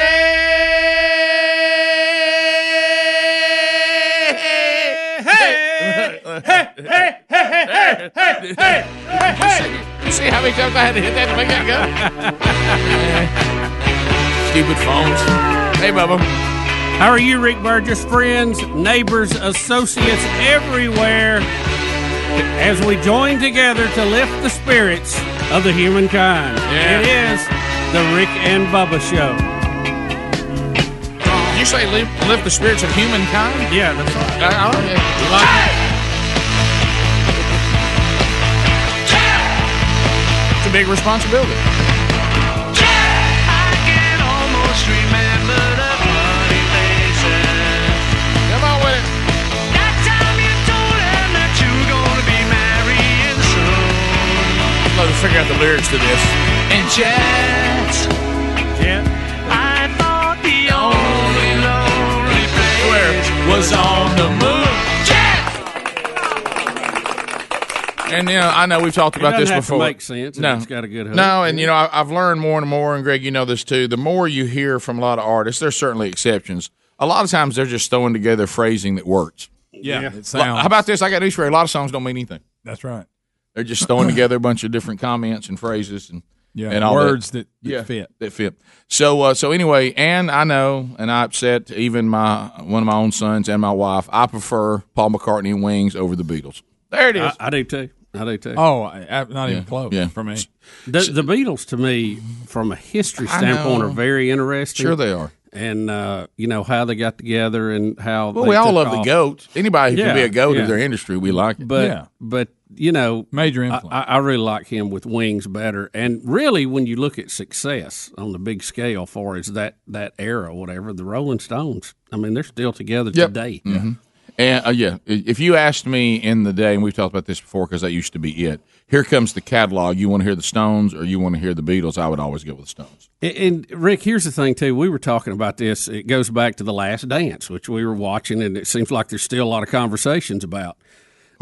K: hey, hey, hey, hey, hey, hey, hey,
J: You see how many times I had to hit that to make that go? Stupid phones. Hey, Bubba.
L: How are you, Rick Burgess? Friends, neighbors, associates everywhere, as we join together to lift the spirits of the humankind.
J: Yeah.
L: It is the Rick and Bubba Show.
J: You say lift, lift the spirits of humankind?
L: Yeah, that's right.
J: I, I like it. You like it? It's a big responsibility. Figure out the lyrics to this. And Jack's
L: Yeah.
J: I thought the only lonely place was on the moon. And you know, I know we've talked about
L: doesn't
J: this before.
L: make sense
J: No,
L: it's got a good hook.
J: No, and you know, I, I've learned more and more, and Greg, you know this too. The more you hear from a lot of artists, there's certainly exceptions. A lot of times they're just throwing together phrasing that works.
D: Yeah, it sounds.
J: How about this? I got news for you. A lot of songs don't mean anything.
D: That's right.
J: They're just throwing together a bunch of different comments and phrases and
D: Yeah,
J: and all
D: words that, that
J: yeah,
D: fit.
J: that fit. So uh, so anyway, and I know, and I upset even my one of my own sons and my wife. I prefer Paul McCartney and Wings over the Beatles. There it is.
L: I, I do too. I do too.
D: Oh, I, I- not
J: Yeah,
D: even close
J: yeah.
D: for me.
L: The, the Beatles, to me, from a history standpoint, are very interesting.
J: Sure they are.
L: And uh, you know how they got together and how.
J: Well,
L: they
J: we all
L: took
J: love
L: off.
J: the goat. Anybody who
L: Yeah,
J: can be a goat
L: yeah.
J: of their industry, we like it.
L: But
D: Yeah.
L: but you know,
D: Major
L: I,
D: influence.
L: I I really like him with Wings better. And really, when you look at success on the big scale, for as that that era, whatever, the Rolling Stones. I mean, they're still together
J: Yep.
L: today.
J: And uh, yeah, if you asked me in the day, and we've talked about this before because that used to be it. Here comes the catalog. You want to hear the Stones or you want to hear the Beatles? I would always go with the Stones.
L: And, and Rick, here's the thing too. We were talking about this. It goes back to the Last Dance, which we were watching, and it seems like there's still a lot of conversations about.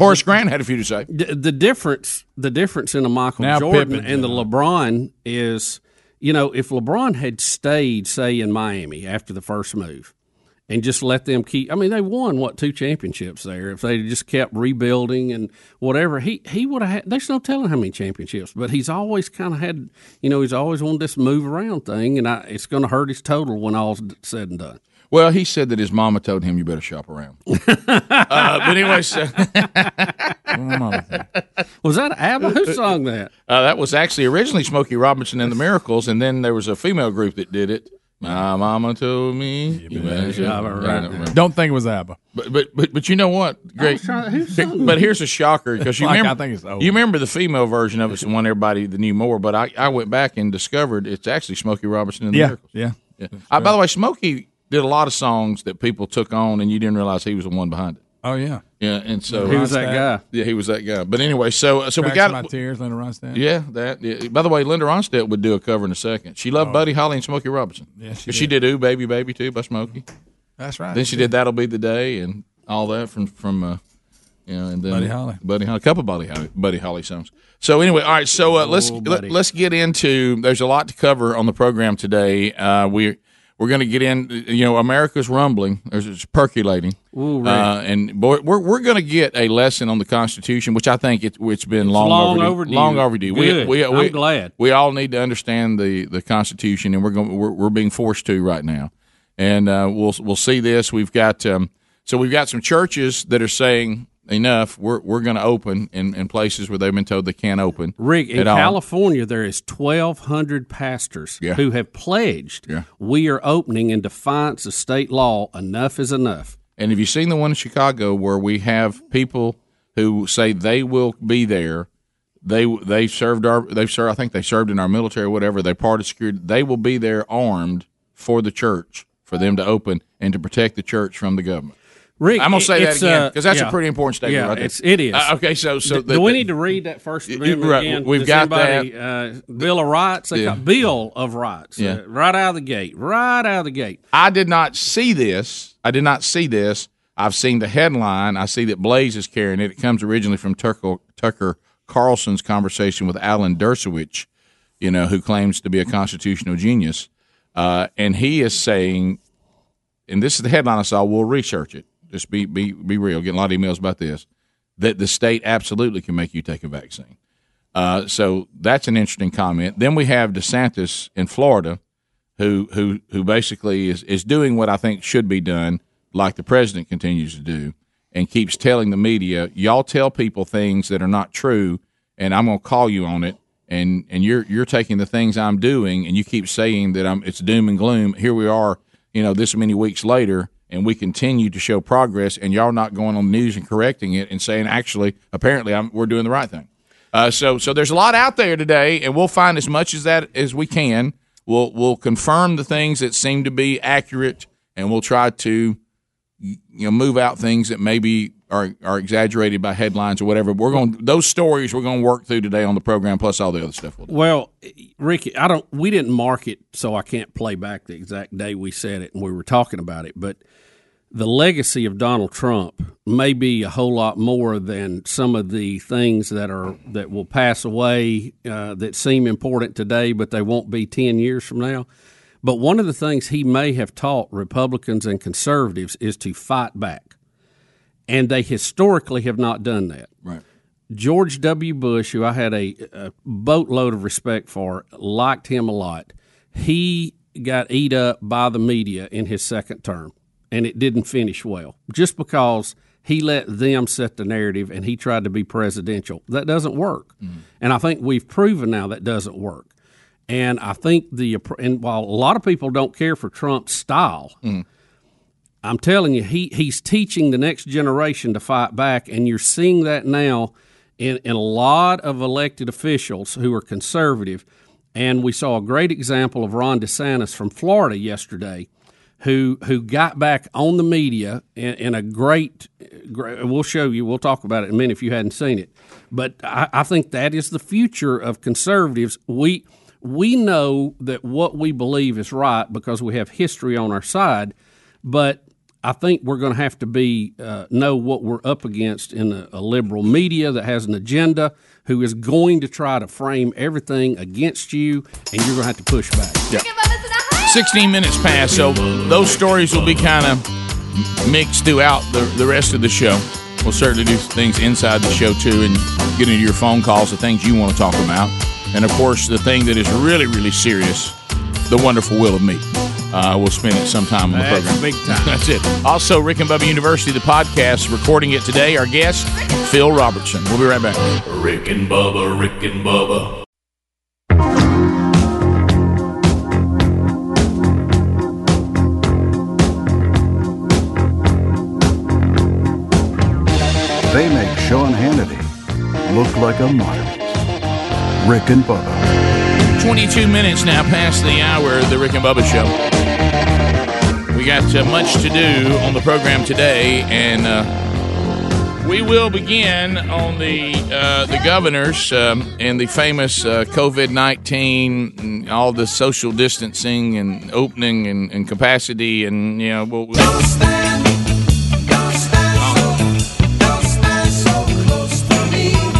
J: Horace Grant had a few to say.
L: the, the difference the difference in a Michael
D: Now
L: Jordan
D: Pippen's
L: and the. LeBron is you know if LeBron had stayed say in Miami after the first move and just let them keep I mean they won what two championships there if they just kept rebuilding and whatever he he would have had there's no telling how many championships but he's always kind of had you know he's always wanted this move around thing and I, it's going to hurt his total when all's said and done
J: Well, he said that his mama told him you better shop around. uh, but anyway, so,
L: was that ABBA who sung that
J: uh, that was actually originally Smokey Robinson and the Miracles, and then there was a female group that did it. My mama told me. You better shop
L: around.
J: Don't.
D: Don't think it was ABBA.
J: But but but, but you know what? Great.
L: trying- who sung
J: But here's a shocker because you
D: Like,
J: remember
D: I think it's old.
J: you remember the female version of it, the one everybody that knew more. But I, I went back and discovered it's actually Smokey Robinson and the
D: Yeah,
J: Miracles.
D: yeah.
J: Yeah. Uh, by the way, Smokey did a lot of songs that people took on, and you didn't realize he was the one behind it.
D: Oh yeah.
J: Yeah, and so
L: he was that guy
J: Yeah, he was that guy. But anyway, so so we
D: got my
J: got
D: tears, Linda Ronstadt.
J: yeah that. Yeah. By the way, Linda Ronstadt would do a cover in a second. She loved Buddy Holly and Smokey Robinson.
D: Oh. Yeah, she
J: 'Cause she did "Ooh Baby Baby" too by Smokey.
D: That's right.
J: Then she did "That'll Be the Day" and all that from from uh, you know, and then
D: Buddy Holly.
J: Buddy Holly, a couple of Buddy Holly, Buddy Holly songs. So anyway, all right. So uh, let's
L: Oh,
J: let,
L: buddy.
J: let's get into. There's a lot to cover on the program today. Uh, we We're going to get in. You know, America's rumbling. It's percolating.
L: Ooh, Rick.
J: uh, and boy, we're we're going to get a lesson on the Constitution, which I think it, it's been long,
L: long
J: overdue.
L: overdue.
J: Long overdue.
L: Good.
J: We, we,
L: I'm
J: we,
L: glad.
J: We all need to understand the, the Constitution, and we're going we're, we're being forced to right now. And uh, we'll we'll see this. We've got um, so we've got some churches that are saying enough. We're we're going to open in, in places where they've been told they can't open.
L: Rick, in
J: all.
L: California, there is 1,200 pastors
J: Yeah.
L: who have pledged we are opening in defiance of state law. Enough is enough.
J: And have you seen the one in Chicago where we have people who say they will be there? They they served our they've served I think they served in our military or whatever. They part of security. They will be there armed for the church for them to open and to protect the church from the government.
L: Rick,
J: I'm going to say that again
L: uh,
J: because that's
L: yeah.
J: a pretty important statement.
L: Yeah,
J: right
L: it's- it is.
J: Uh, okay, so so
L: do, do we need to read that First Amendment
J: right,
L: again?
J: we've
L: Does
J: got
L: anybody, Uh, Bill of Rights. They
J: Yeah.
L: Bill of Rights.
J: Yeah.
L: Uh, right out of the gate. Right out of the gate.
J: I did not see this. I did not see this. I've seen the headline. I see that Blaze is carrying it. It comes originally from Tucker, Tucker Carlson's conversation with Alan Dershowitz, you know, who claims to be a constitutional genius. Uh, and he is saying, and this is the headline I saw. We'll research it. Just be be be real. Getting a lot of emails about this. That the state absolutely can make you take a vaccine. Uh, so that's an interesting comment. Then we have DeSantis in Florida, who who who basically is is doing what I think should be done, like the president continues to do, and keeps telling the media, "Y'all tell people things that are not true, and I'm going to call you on it." And and you're you're taking the things I'm doing, and you keep saying that I'm it's doom and gloom. Here we are, you know, this many weeks later, and we continue to show progress, and y'all not going on the news and correcting it and saying, actually, apparently, I'm, we're doing the right thing. Uh, so so there's a lot out there today, and we'll find as much as that as we can. We'll we'll confirm the things that seem to be accurate, and we'll try to you know move out things that maybe are are exaggerated by headlines or whatever. We're going those stories we're going to work through today on the program, plus all the other stuff. We'll.
L: Well, Ricky, I don't. We didn't mark it, so I can't play back the exact day we said it and we were talking about it. But the legacy of Donald Trump may be a whole lot more than some of the things that are that will pass away uh, that seem important today, but they won't be ten years from now. But one of the things he may have taught Republicans and conservatives is to fight back, and they historically have not done that.
J: Right.
L: George W. Bush, who I had a, a boatload of respect for, liked him a lot. He got eat up by the media in his second term, and it didn't finish well just because he let them set the narrative and he tried to be presidential. That doesn't work. Mm-hmm. And I think we've proven now that doesn't work. And I think the and while a lot of people don't care for Trump's style, mm-hmm. I'm telling you, he he's teaching the next generation to fight back, and you're seeing that now in, in a lot of elected officials who are conservative. And we saw a great example of Ron DeSantis from Florida yesterday, who who got back on the media in, in a great, great. We'll show you. We'll talk about it in a minute if you hadn't seen it. But I, I think that is the future of conservatives. We we know that what we believe is right because we have history on our side, but I think we're going to have to be uh, know what we're up against in a, a liberal media that has an agenda, who is going to try to frame everything against you, and you're going to have to push back.
J: Yeah. 16 minutes past, so those stories will be kind of mixed throughout the, the rest of the show. We'll certainly do things inside the show too and get into your phone calls, the things you want to talk about. And of course, the thing that is really, really serious the wonderful Wheel of Meat. Uh, we'll spend it sometime on the
L: That's
J: program.
L: big time.
J: That's it. Also, Rick and Bubba University, the podcast, recording it today. Our guest, Phil Robertson. We'll be right back.
B: Rick and Bubba, Rick and Bubba.
M: They make Sean Hannity look like a moderate. Rick and Bubba.
J: 22 minutes now past the hour of the Rick and Bubba Show. We got uh, much to do on the program today, and uh, we will begin on the uh, the governors um, and the famous uh, COVID 19, all the social distancing and opening and, and capacity, and you know, we'll, we'll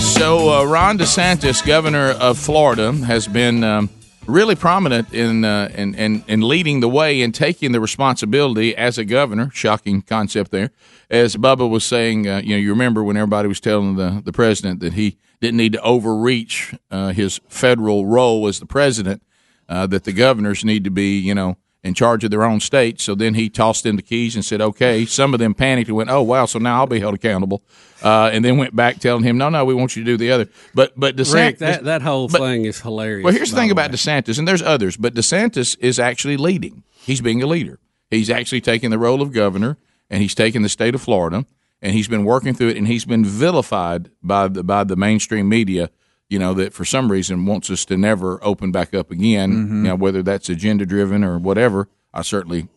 J: So, uh, Ron DeSantis, governor of Florida, has been um, really prominent in, uh, in, in in leading the way and taking the responsibility as a governor. Shocking concept there. As Bubba was saying, uh, you know, you remember when everybody was telling the the president that he didn't need to overreach uh, his federal role as the president, uh, that the governors need to be, you know. In charge of their own state, so then he tossed in the keys and said, "Okay." Some of them panicked and went, "Oh wow!" So now I'll be held accountable, uh, and then went back telling him, "No, no, we want you to do the other." But but DeSantis,
L: Rick, that, that whole
J: but-
L: thing is hilarious.
J: well, here's the thing
L: way.
J: about DeSantis, and there's others, but DeSantis is actually leading. He's being a leader. He's actually taking the role of governor, and he's taking the state of Florida, and he's been working through it, and he's been vilified by the by the mainstream media. You know that for some reason wants us to never open back up again.
E: Mm-hmm.
J: You know whether that's agenda driven or whatever. I certainly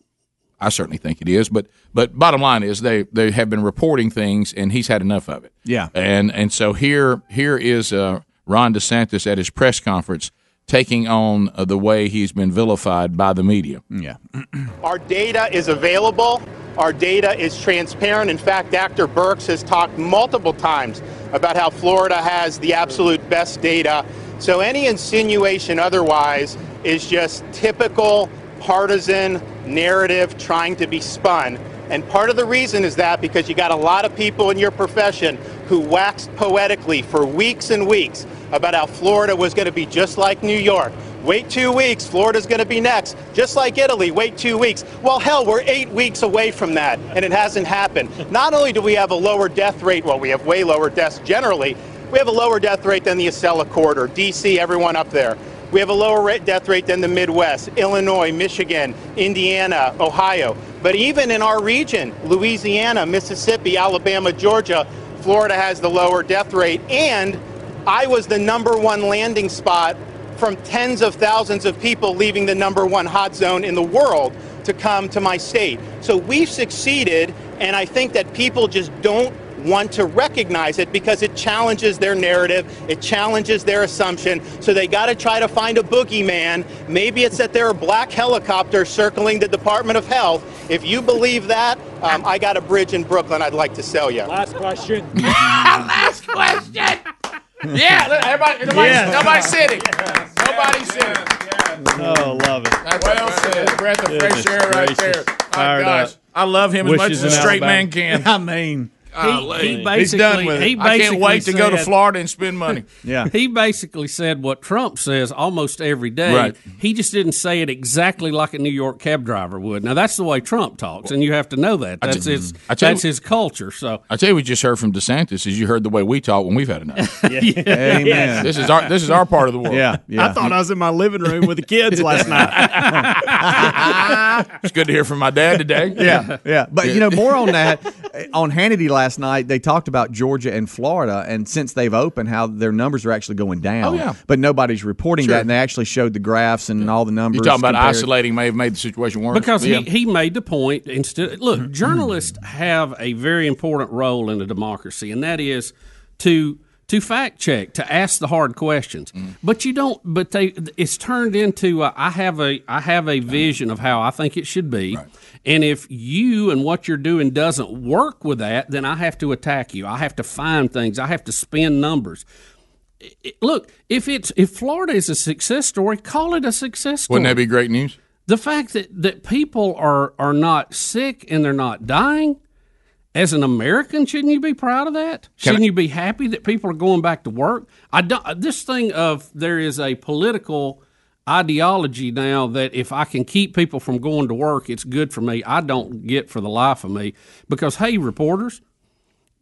J: I certainly think it is, but but bottom line is they they have been reporting things, and he's had enough of it.
E: Yeah.
J: and and so here here is uh, Ron DeSantis at his press conference taking on uh, the way he's been vilified by the media.
E: Yeah,
N: Our data is available. Our data is transparent. In fact, Dr. Birx has talked multiple times about how Florida has the absolute best data. So any insinuation otherwise is just typical partisan narrative trying to be spun. And part of the reason is that because you got a lot of people in your profession who waxed poetically for weeks and weeks about how Florida was going to be just like New York. Wait two weeks, Florida's going to be next. Just like Italy, wait two weeks. Well, hell, we're eight weeks away from that, and it hasn't happened. Not only do we have a lower death rate, well, we have way lower deaths generally, we have a lower death rate than the Acela Corridor, D.C., everyone up there. We have a lower rate, death rate than the Midwest, Illinois, Michigan, Indiana, Ohio. But even in our region, Louisiana, Mississippi, Alabama, Georgia, Florida has the lower death rate. And I was the number one landing spot from tens of thousands of people leaving the number one hot zone in the world to come to my state. So we've succeeded, and I think that people just don't want to recognize it because it challenges their narrative, it challenges their assumption. So they got to try to find a boogeyman. Maybe it's that there are black helicopters circling the Department of Health. If you believe that, um, I got a bridge in Brooklyn I'd like to sell you. Last question.
J: Last question. Yeah, look, everybody, nobody's,
N: Yes.
J: nobody's sitting. Nobody's sitting.
E: Oh, love it.
J: That's well said. Breath of fresh air right
E: gracious.
J: there. My
E: Fired
J: gosh,
E: up.
J: I love him as much as a straight
E: Alabama.
J: man can.
E: I mean,
J: Golly.
L: he
J: He's
L: basically
J: done with it.
L: he
J: I can't
L: basically
J: wait to go to
L: said-
J: Florida and spend money.
E: Yeah.
L: He basically said what Trump says almost every day.
J: Right.
L: He just didn't say it exactly like a New York cab driver would. Now that's the way Trump talks, and you have to know that.
J: I
L: That's
J: tell-
L: his
J: I tell you-
L: his culture. So
J: I tell you, we just heard from DeSantis. Is you heard the way we talk when we've had enough.
E: Amen.
J: This is our this is our part of the world.
E: Yeah, yeah. I thought I was in my living room with the kids last night.
J: it's good to hear from my dad today.
C: yeah, yeah. But you know, more on that on Hannity last night, they talked about Georgia and Florida, and since they've opened, how their numbers are actually going down.
J: Oh, yeah.
C: but nobody's reporting
J: Sure.
C: that, and they actually showed the graphs and all the numbers.
J: You're talking about
C: compared.
J: isolating may have made the situation worse
L: because
J: Yeah.
L: he, he made the point instead look journalists have a very important role in a democracy and that is to to fact check to ask the hard questions but you don't but they it's turned into uh, i have a i have a vision of how i think it should be and if you and what you're doing doesn't work with that then i have to attack you i have to find things i have to spin numbers It- look if it's if florida is a success story call it a success story
J: Wouldn't that be great news?
L: the fact that, that people are are not sick and they're not dying as an American, shouldn't you be proud of that? Shouldn't you be happy that people are going back to work? I don't. This thing of there is a political ideology now that if I can keep people from going to work, it's good for me. I don't get for the life of me because hey, reporters,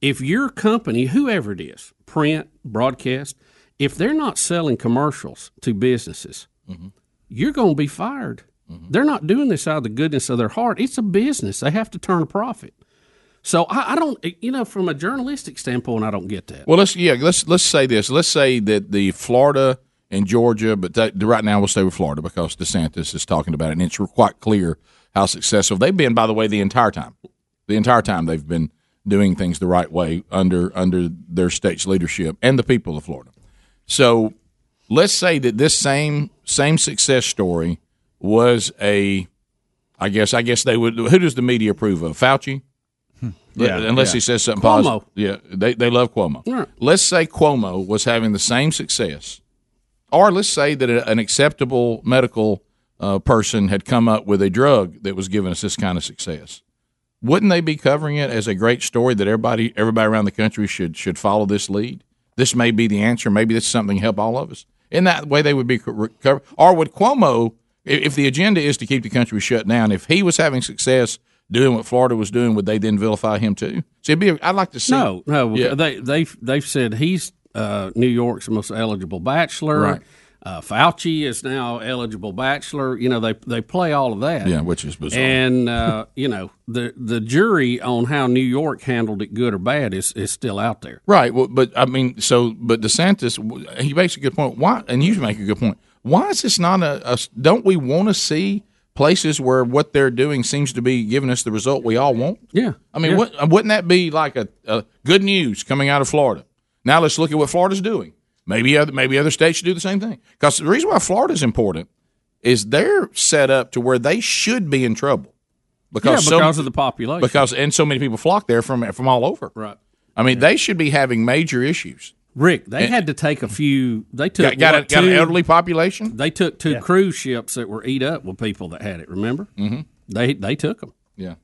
L: if your company, whoever it is, print, broadcast, if they're not selling commercials to businesses, mm-hmm. you're going to be fired. Mm-hmm. They're not doing this out of the goodness of their heart. It's a business. They have to turn a profit. So I, I don't, you know, from a journalistic standpoint, I don't get that.
J: Well, let's yeah, let's let's say this. Let's say that the Florida and Georgia, but that, right now we'll stay with Florida because DeSantis is talking about it, and it's quite clear how successful they've been. By the way, the entire time, the entire time they've been doing things the right way under under their state's leadership and the people of Florida. So let's say that this same same success story was a, I guess I guess they would. Who does the media approve of? Fauci. Hmm.
E: Yeah,
J: unless
E: yeah.
J: he says something
L: Cuomo.
J: positive. Yeah, they they love Cuomo.
L: Right.
J: Let's say Cuomo was having the same success or let's say that an acceptable medical uh, person had come up with a drug that was giving us this kind of success. Wouldn't they be covering it as a great story that everybody everybody around the country should should follow this lead? This may be the answer. Maybe this is something to help all of us. In that way, they would be covered. Or would Cuomo, if the agenda is to keep the country shut down, if he was having success doing what Florida was doing, would they then vilify him too? So it'd be. I'd like to see.
L: No, no.
J: Yeah.
L: They they've they've said he's uh, New York's most eligible bachelor.
J: Right.
L: Uh, Fauci is now eligible bachelor. You know they they play all of that.
J: Yeah, which is bizarre.
L: And uh, you know the the jury on how New York handled it, good or bad, is is still out there.
J: Right. Well, but I mean, so but DeSantis, he makes a good point. Why? And you make a good point. Why is this not a? a don't we want to see places where what they're doing seems to be giving us the result we all want?
L: Yeah.
J: I mean,
L: Yeah.
J: what, wouldn't that be like a, a good news coming out of Florida? Now let's look at what Florida's doing. Maybe other maybe other states should do the same thing. Because the reason why Florida's important is they're set up to where they should be in trouble because
L: yeah,
J: so-
L: because of the population.
J: because and so many people flock there from from all over.
L: Right.
J: I mean, they should be having major issues.
L: Rick, they
J: And-
L: had to take a few. They took
J: Got, got, a,
L: what,
J: got an
L: two-
J: elderly population.
L: They took two cruise ships that were eat up with people that had it. Remember?
J: Mm-hmm.
L: They they took them.
J: Yeah.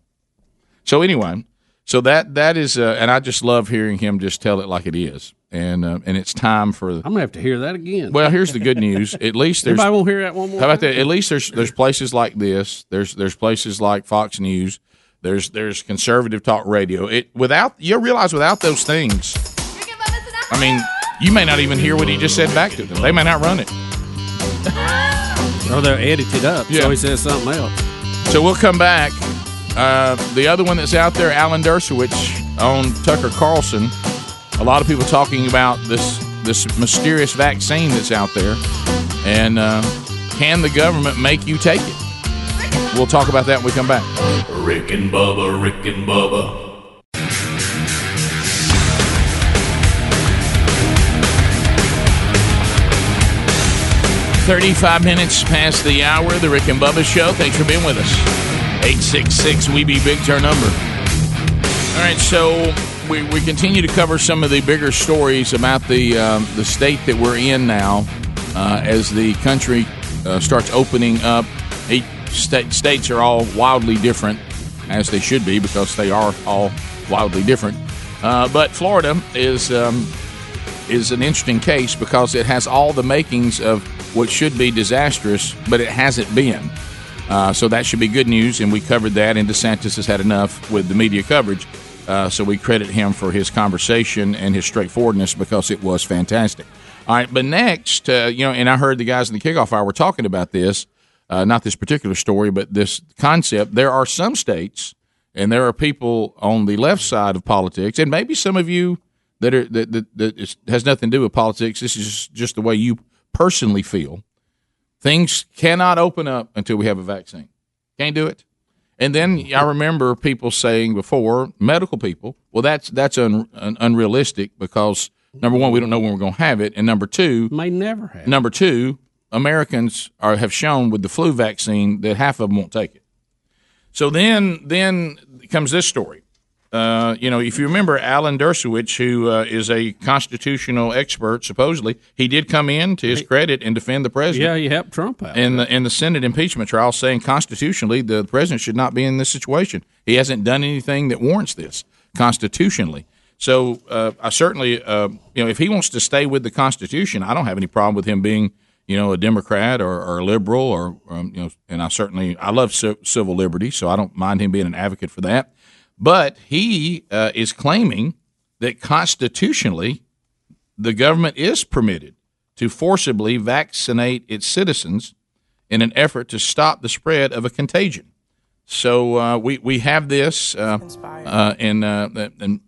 J: So anyway, so that that is, uh, and I just love hearing him just tell it like it is, and uh, and it's time for.
L: I'm gonna have to hear that again.
J: Well, here's the good news. At least there's.
L: Everybody won't hear that one more.
J: How about
L: time?
J: that? At least there's there's places like this. There's there's places like Fox News. There's there's conservative talk radio. It without you realize without those things. I mean, you may not even hear what he just said back to them. They may not run it.
L: Or they'll edit it up
J: Yeah.
L: so he says something else.
J: So we'll come back. Uh, the other one that's out there, Alan Dershowitz on Tucker Carlson. A lot of people talking about this this mysterious vaccine that's out there, and uh, can the government make you take it? We'll talk about that when we come back.
B: Rick and Bubba, Rick and Bubba.
J: 35 minutes past the hour, the Rick and Bubba Show. Thanks for being with us. 866 We Be Big's our number. All right, so we, we continue to cover some of the bigger stories about the um, the state that we're in now uh, as the country uh, starts opening up. Sta- states are all wildly different, as they should be, because they are all wildly different. Uh, but Florida is um, is an interesting case because it has all the makings of what should be disastrous, but it hasn't been. Uh, so that should be good news, and we covered that. And DeSantis has had enough with the media coverage, uh, so we credit him for his conversation and his straightforwardness because it was fantastic. All right, but next, uh, you know, and I heard the guys in the kickoff hour talking about this, uh, not this particular story, but this concept. There are some states, and there are people on the left side of politics, and maybe some of you that are that that, that has nothing to do with politics. This is just the way you personally feel. Things cannot open up until we have a vaccine. Can't do it. And then I remember people saying before, medical people, well, that's that's un, un, unrealistic because number one, we don't know when we're going to have it, and number two,
L: may never have.
J: Number two, Americans are have shown with the flu vaccine that half of them won't take it. So then, then comes this story. Uh, you know, if you remember Alan Dershowitz, who uh, is a constitutional expert, supposedly he did come in to his credit and defend the president.
L: Yeah, he helped Trump out.
J: in the in the Senate impeachment trial, saying constitutionally the president should not be in this situation. He hasn't done anything that warrants this constitutionally. So uh, I certainly, uh, you know, if he wants to stay with the Constitution, I don't have any problem with him being, you know, a Democrat or, or a liberal, or um, you know, and I certainly I love ci- civil liberty, so I don't mind him being an advocate for that. But he uh, is claiming that constitutionally, the government is permitted to forcibly vaccinate its citizens in an effort to stop the spread of a contagion. So uh, we we have this, uh, uh, and uh, and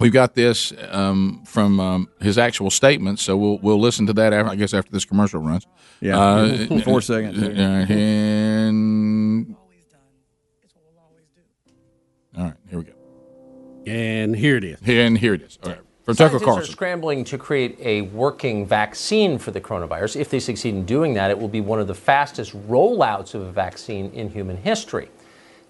J: we've got this um, from um, his actual statement. So we'll we'll listen to that. After, I guess after this commercial runs.
D: Yeah,
J: Uh,
D: four seconds.
J: uh, and all right, here we go.
L: And here it is.
J: And here it is. All right, from Tucker
O: Scientists are scrambling to create a working vaccine for the coronavirus. If they succeed in doing that, it will be one of the fastest rollouts of a vaccine in human history.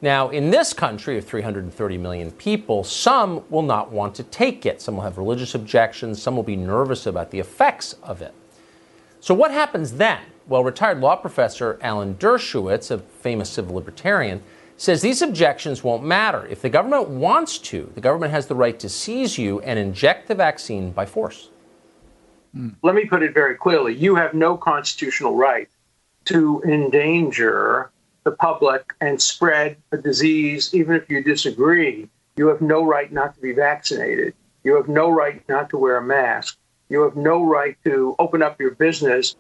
O: Now, in this country of 330 million people, some will not want to take it. Some will have religious objections. Some will be nervous about the effects of it. So, what happens then? Well, retired law professor Alan Dershowitz, a famous civil libertarian, says these objections won't matter. If the government wants to, the government has the right to seize you and inject the vaccine by force. Hmm.
P: Let me put it very clearly. You have no constitutional right to endanger the public and spread a disease, even if you disagree. You have no right not to be vaccinated. You have no right not to wear a mask. You have no right to open up your business.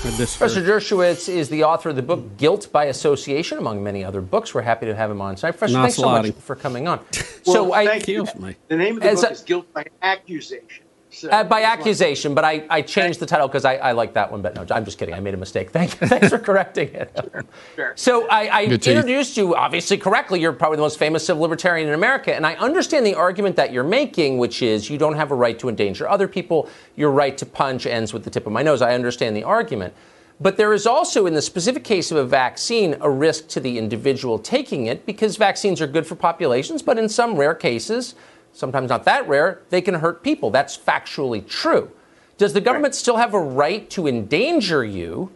O: Professor Dershowitz is the author of the book Guilt by Association, among many other books. We're happy to have him on tonight. Professor,
P: Nice
O: thanks so much for coming on.
P: Well,
O: so I,
P: thank you. The name of the book
O: a-
P: is Guilt by Accusation. So
O: Uh, by accusation, but I, I changed the title because I, I like that one. But no, I'm just kidding. I made a mistake. Thank, you. thanks for correcting it. Sure. So I, I
J: Good teeth.
O: introduced you, obviously correctly. You're probably the most famous civil libertarian in America, and I understand the argument that you're making, which is you don't have a right to endanger other people. Your right to punch ends with the tip of my nose. I understand the argument. But there is also, in the specific case of a vaccine, a risk to the individual taking it because vaccines are good for populations, but in some rare cases, sometimes not that rare, they can hurt people. That's factually true. Does the government still have a right to endanger you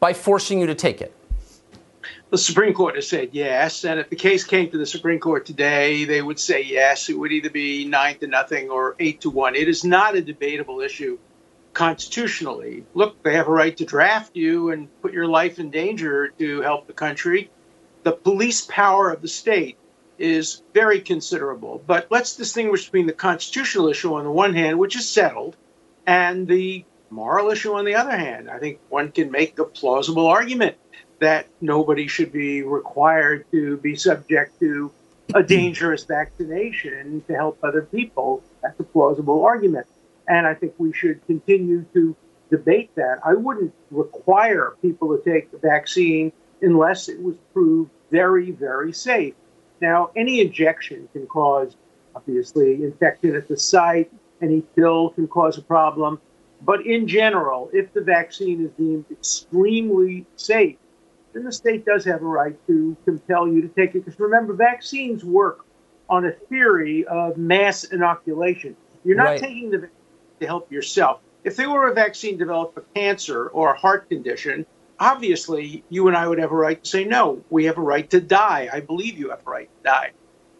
O: by forcing you to take it?
P: The Supreme Court has said yes, and if the case came to the Supreme Court today, they would say yes. It would either be nine to nothing or eight to one. It is not a debatable issue constitutionally. Look, they have a right to draft you and put your life in danger to help the country. The police power of the state is very considerable. But let's distinguish between the constitutional issue on the one hand, which is settled, and the moral issue on the other hand. I think one can make a plausible argument that nobody should be required to be subject to a dangerous vaccination to help other people. That's a plausible argument. And I think we should continue to debate that. I wouldn't require people to take the vaccine unless it was proved very, very safe. Now, any injection can cause, obviously, infection at the site. Any pill can cause a problem. But in general, if the vaccine is deemed extremely safe, then the state does have a right to compel you to take it. Because remember, vaccines work on a theory of mass inoculation. You're not
O: Right.
P: taking the vaccine to help yourself. If there were a vaccine developed for cancer or a heart condition, obviously you and I would have a right to say, no, we have a right to die. I believe you have a right to die.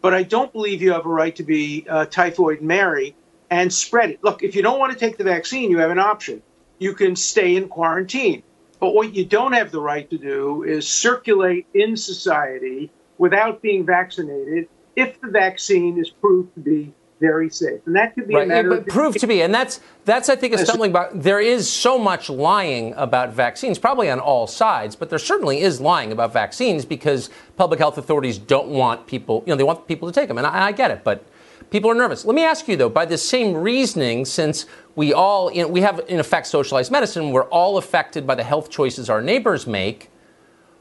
P: But I don't believe you have a right to be uh, typhoid Mary and spread it. Look, if you don't want to take the vaccine, you have an option. You can stay in quarantine. But what you don't have the right to do is circulate in society without being vaccinated if the vaccine is proved to be very safe. And that could be a
O: Right,
P: matter
O: but proved to be, and that's that's I think a stumbling block. There is so much lying about vaccines, probably on all sides, but there certainly is lying about vaccines because public health authorities don't want people, you know, they want people to take them, and I, I get it, but people are nervous. Let me ask you though, by the same reasoning, since we all, you know, we have in effect socialized medicine, we're all affected by the health choices our neighbors make.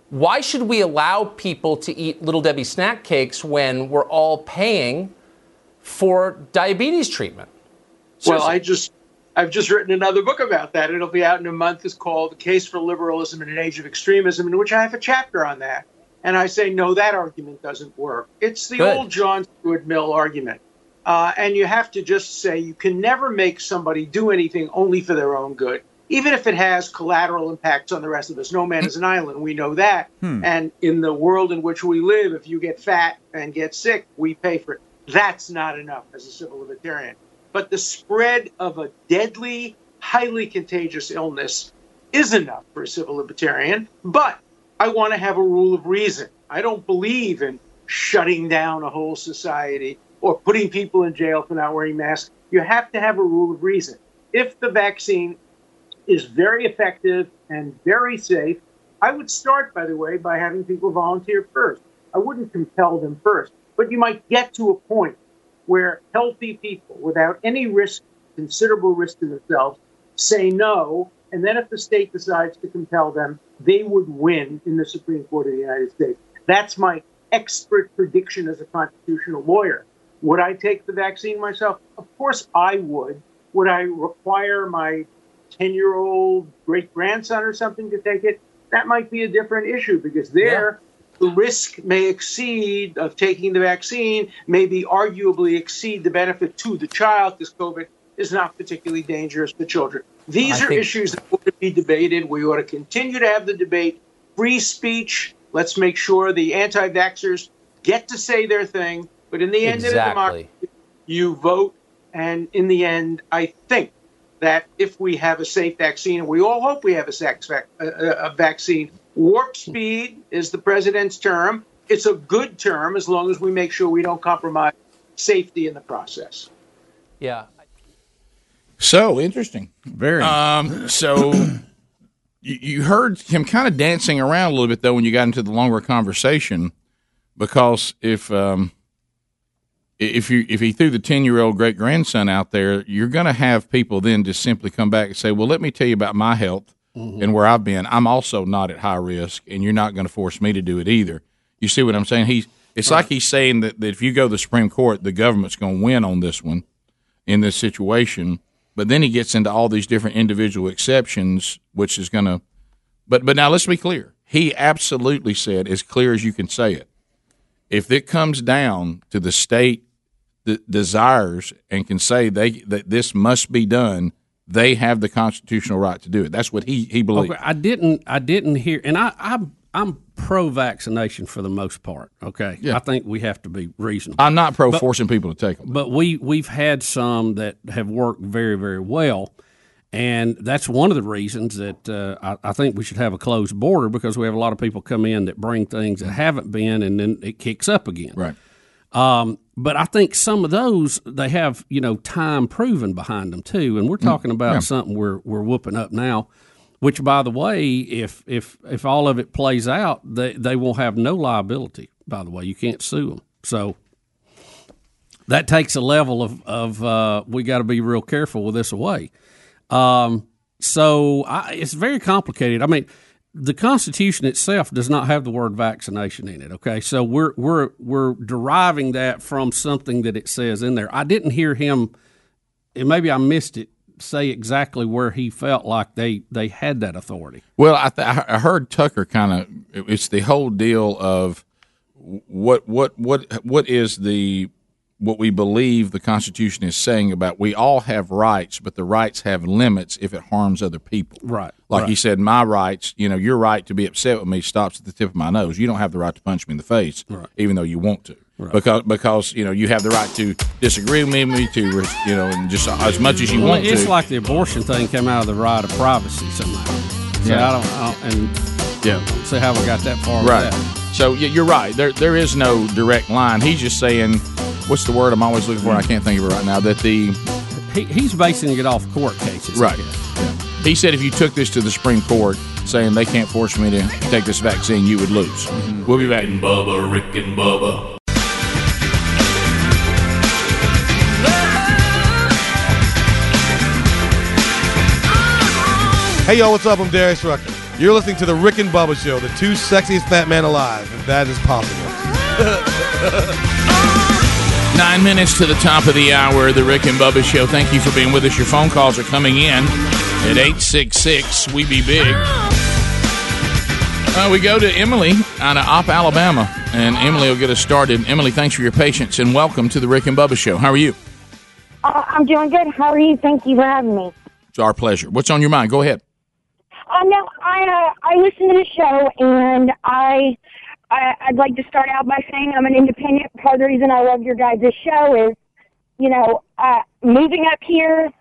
O: Why should we allow people to eat Little Debbie snack cakes when we're all paying for diabetes treatment?
P: Well, I just I've just written another book about that. It'll be out in a month. It's called "The Case for Liberalism in an Age of Extremism," in which I have a chapter on that. And I say, no, that argument doesn't work. It's the
O: Good.
P: old John Stuart Mill argument. Uh, and you have to just say you can never make somebody do anything only for their own good, even if it has collateral impacts on the rest of us. No man is an island. We know that.
Q: Hmm.
P: And in the world in which we live, if you get fat and get sick, we pay for it. That's not enough as a civil libertarian. But the spread of a deadly, highly contagious illness is enough for a civil libertarian. But I want to have a rule of reason. I don't believe in shutting down a whole society or putting people in jail for not wearing masks. You have to have a rule of reason. If the vaccine is very effective and very safe, I would start, by the way, by having people volunteer first. I wouldn't compel them first, but you might get to a point where healthy people, without any risk, considerable risk to themselves, say no. And then if the state decides to compel them, they would win in the Supreme Court of the United States. That's my expert prediction as a constitutional lawyer. Would I take the vaccine myself? Of course I would. Would I require my 10 year old great grandson or something to take it? That might be a different issue because there the risk may exceed of taking the vaccine, maybe arguably exceed the benefit to the child because COVID is not particularly dangerous for children. These
O: I
P: are
O: think-
P: issues that ought to be debated. We ought to continue to have the debate. Free speech. Let's make sure the anti-vaxxers get to say their thing. But in the end of the
O: Exactly.
P: democracy, you vote, and in the end, I think that if we have a safe vaccine, and we all hope we have a, safe a, a- a vaccine, warp speed is the president's term. It's a good term as long as we make sure we don't compromise safety in the process.
O: Yeah.
J: So interesting.
D: Very.
J: Um, so you, you heard him kind of dancing around a little bit though when you got into the longer conversation, because if um, if you if he threw the ten year old great grandson out there, you're going to have people then just simply come back and say, "Well, let me tell you about my health Mm-hmm. and where I've been. I'm also not at high risk, and you're not going to force me to do it either." You see what I'm saying? He's it's like he's saying that, that if you go to the Supreme Court, the government's going to win on this one in this situation. But then he gets into all these different individual exceptions, which is going to. But but now let's be clear. He absolutely said, as clear as you can say it, if it comes down to the state that desires and can say they that this must be done, they have the constitutional right to do it. That's what he he believes.
L: Okay, I didn't. I didn't hear, and I, I'm I'm pro vaccination for the most part. Okay, yeah. I think we have to be reasonable.
J: I'm not pro
L: But-
J: forcing people to take them.
L: But we we've had some that have worked very very well, and that's one of the reasons that uh, I, I think we should have a closed border because we have a lot of people come in that bring things that haven't been, and then it kicks up again.
J: Right.
L: Um, but I think some of those they have you know time proven behind them too, and we're talking about
J: yeah.
L: something we're we're whooping up now. Which, by the way, if if if all of it plays out, they they will have no liability. By the way, you can't sue them. So that takes a level of of uh, we got to be real careful with this away. Um, so I, it's very complicated. I mean, the Constitution itself does not have the word vaccination in it. Okay, so we're we're we're deriving that from something that it says in there. I didn't hear him, and maybe I missed it. Say exactly where he felt like they they had that authority.
J: Well, I, th- I heard Tucker kind of. It's the whole deal of what what what what is the what we believe the Constitution is saying about we all have rights, but the rights have limits if it harms other people.
L: Right.
J: Like
L: right.
J: he said, my rights. You know, your right to be upset with me stops at the tip of my nose. You don't have the right to punch me in the face,
L: Right.
J: even though you want to.
L: Right.
J: Because because you know you have the right to disagree with me, me to you know, and just as much as you
L: Well,
J: want
L: it's
J: to.
L: like the abortion thing came out of the right of privacy somehow. So
J: Yeah.
L: I don't, I don't and
J: yeah,
L: see how we got that far. with
J: Right. So yeah, you're right. There there is no direct line. He's just saying, what's the word I'm always looking for? and I can't think of it right now. That the
L: He, he's basing it off court cases.
J: right. He said if you took this to the Supreme Court, saying they can't force me to take this vaccine, you would lose. Mm-hmm. We'll be back.
B: Bubba, Rick and Bubba.
Q: Hey, yo, what's up? I'm Darius Rucker. You're listening to The Rick and Bubba Show, the two sexiest fat men alive, if that is possible.
J: Nine minutes to the top of the hour, the Rick and Bubba Show. Thank you for being with us. Your phone calls are coming in at 866 We Be Big. Uh, we go to Emily out of Opp, Alabama, and Emily will get us started. Emily, thanks for your patience and welcome to the Rick and Bubba Show. How are you?
R: Uh, I'm doing good. How are you? Thank you for having me.
J: It's our pleasure. What's on your mind? Go ahead.
R: Uh, no, I uh, I listen to the show, and I, I I'd like to start out by saying I'm an independent. Part of the reason I love your guys' show is, you know, uh, moving up here.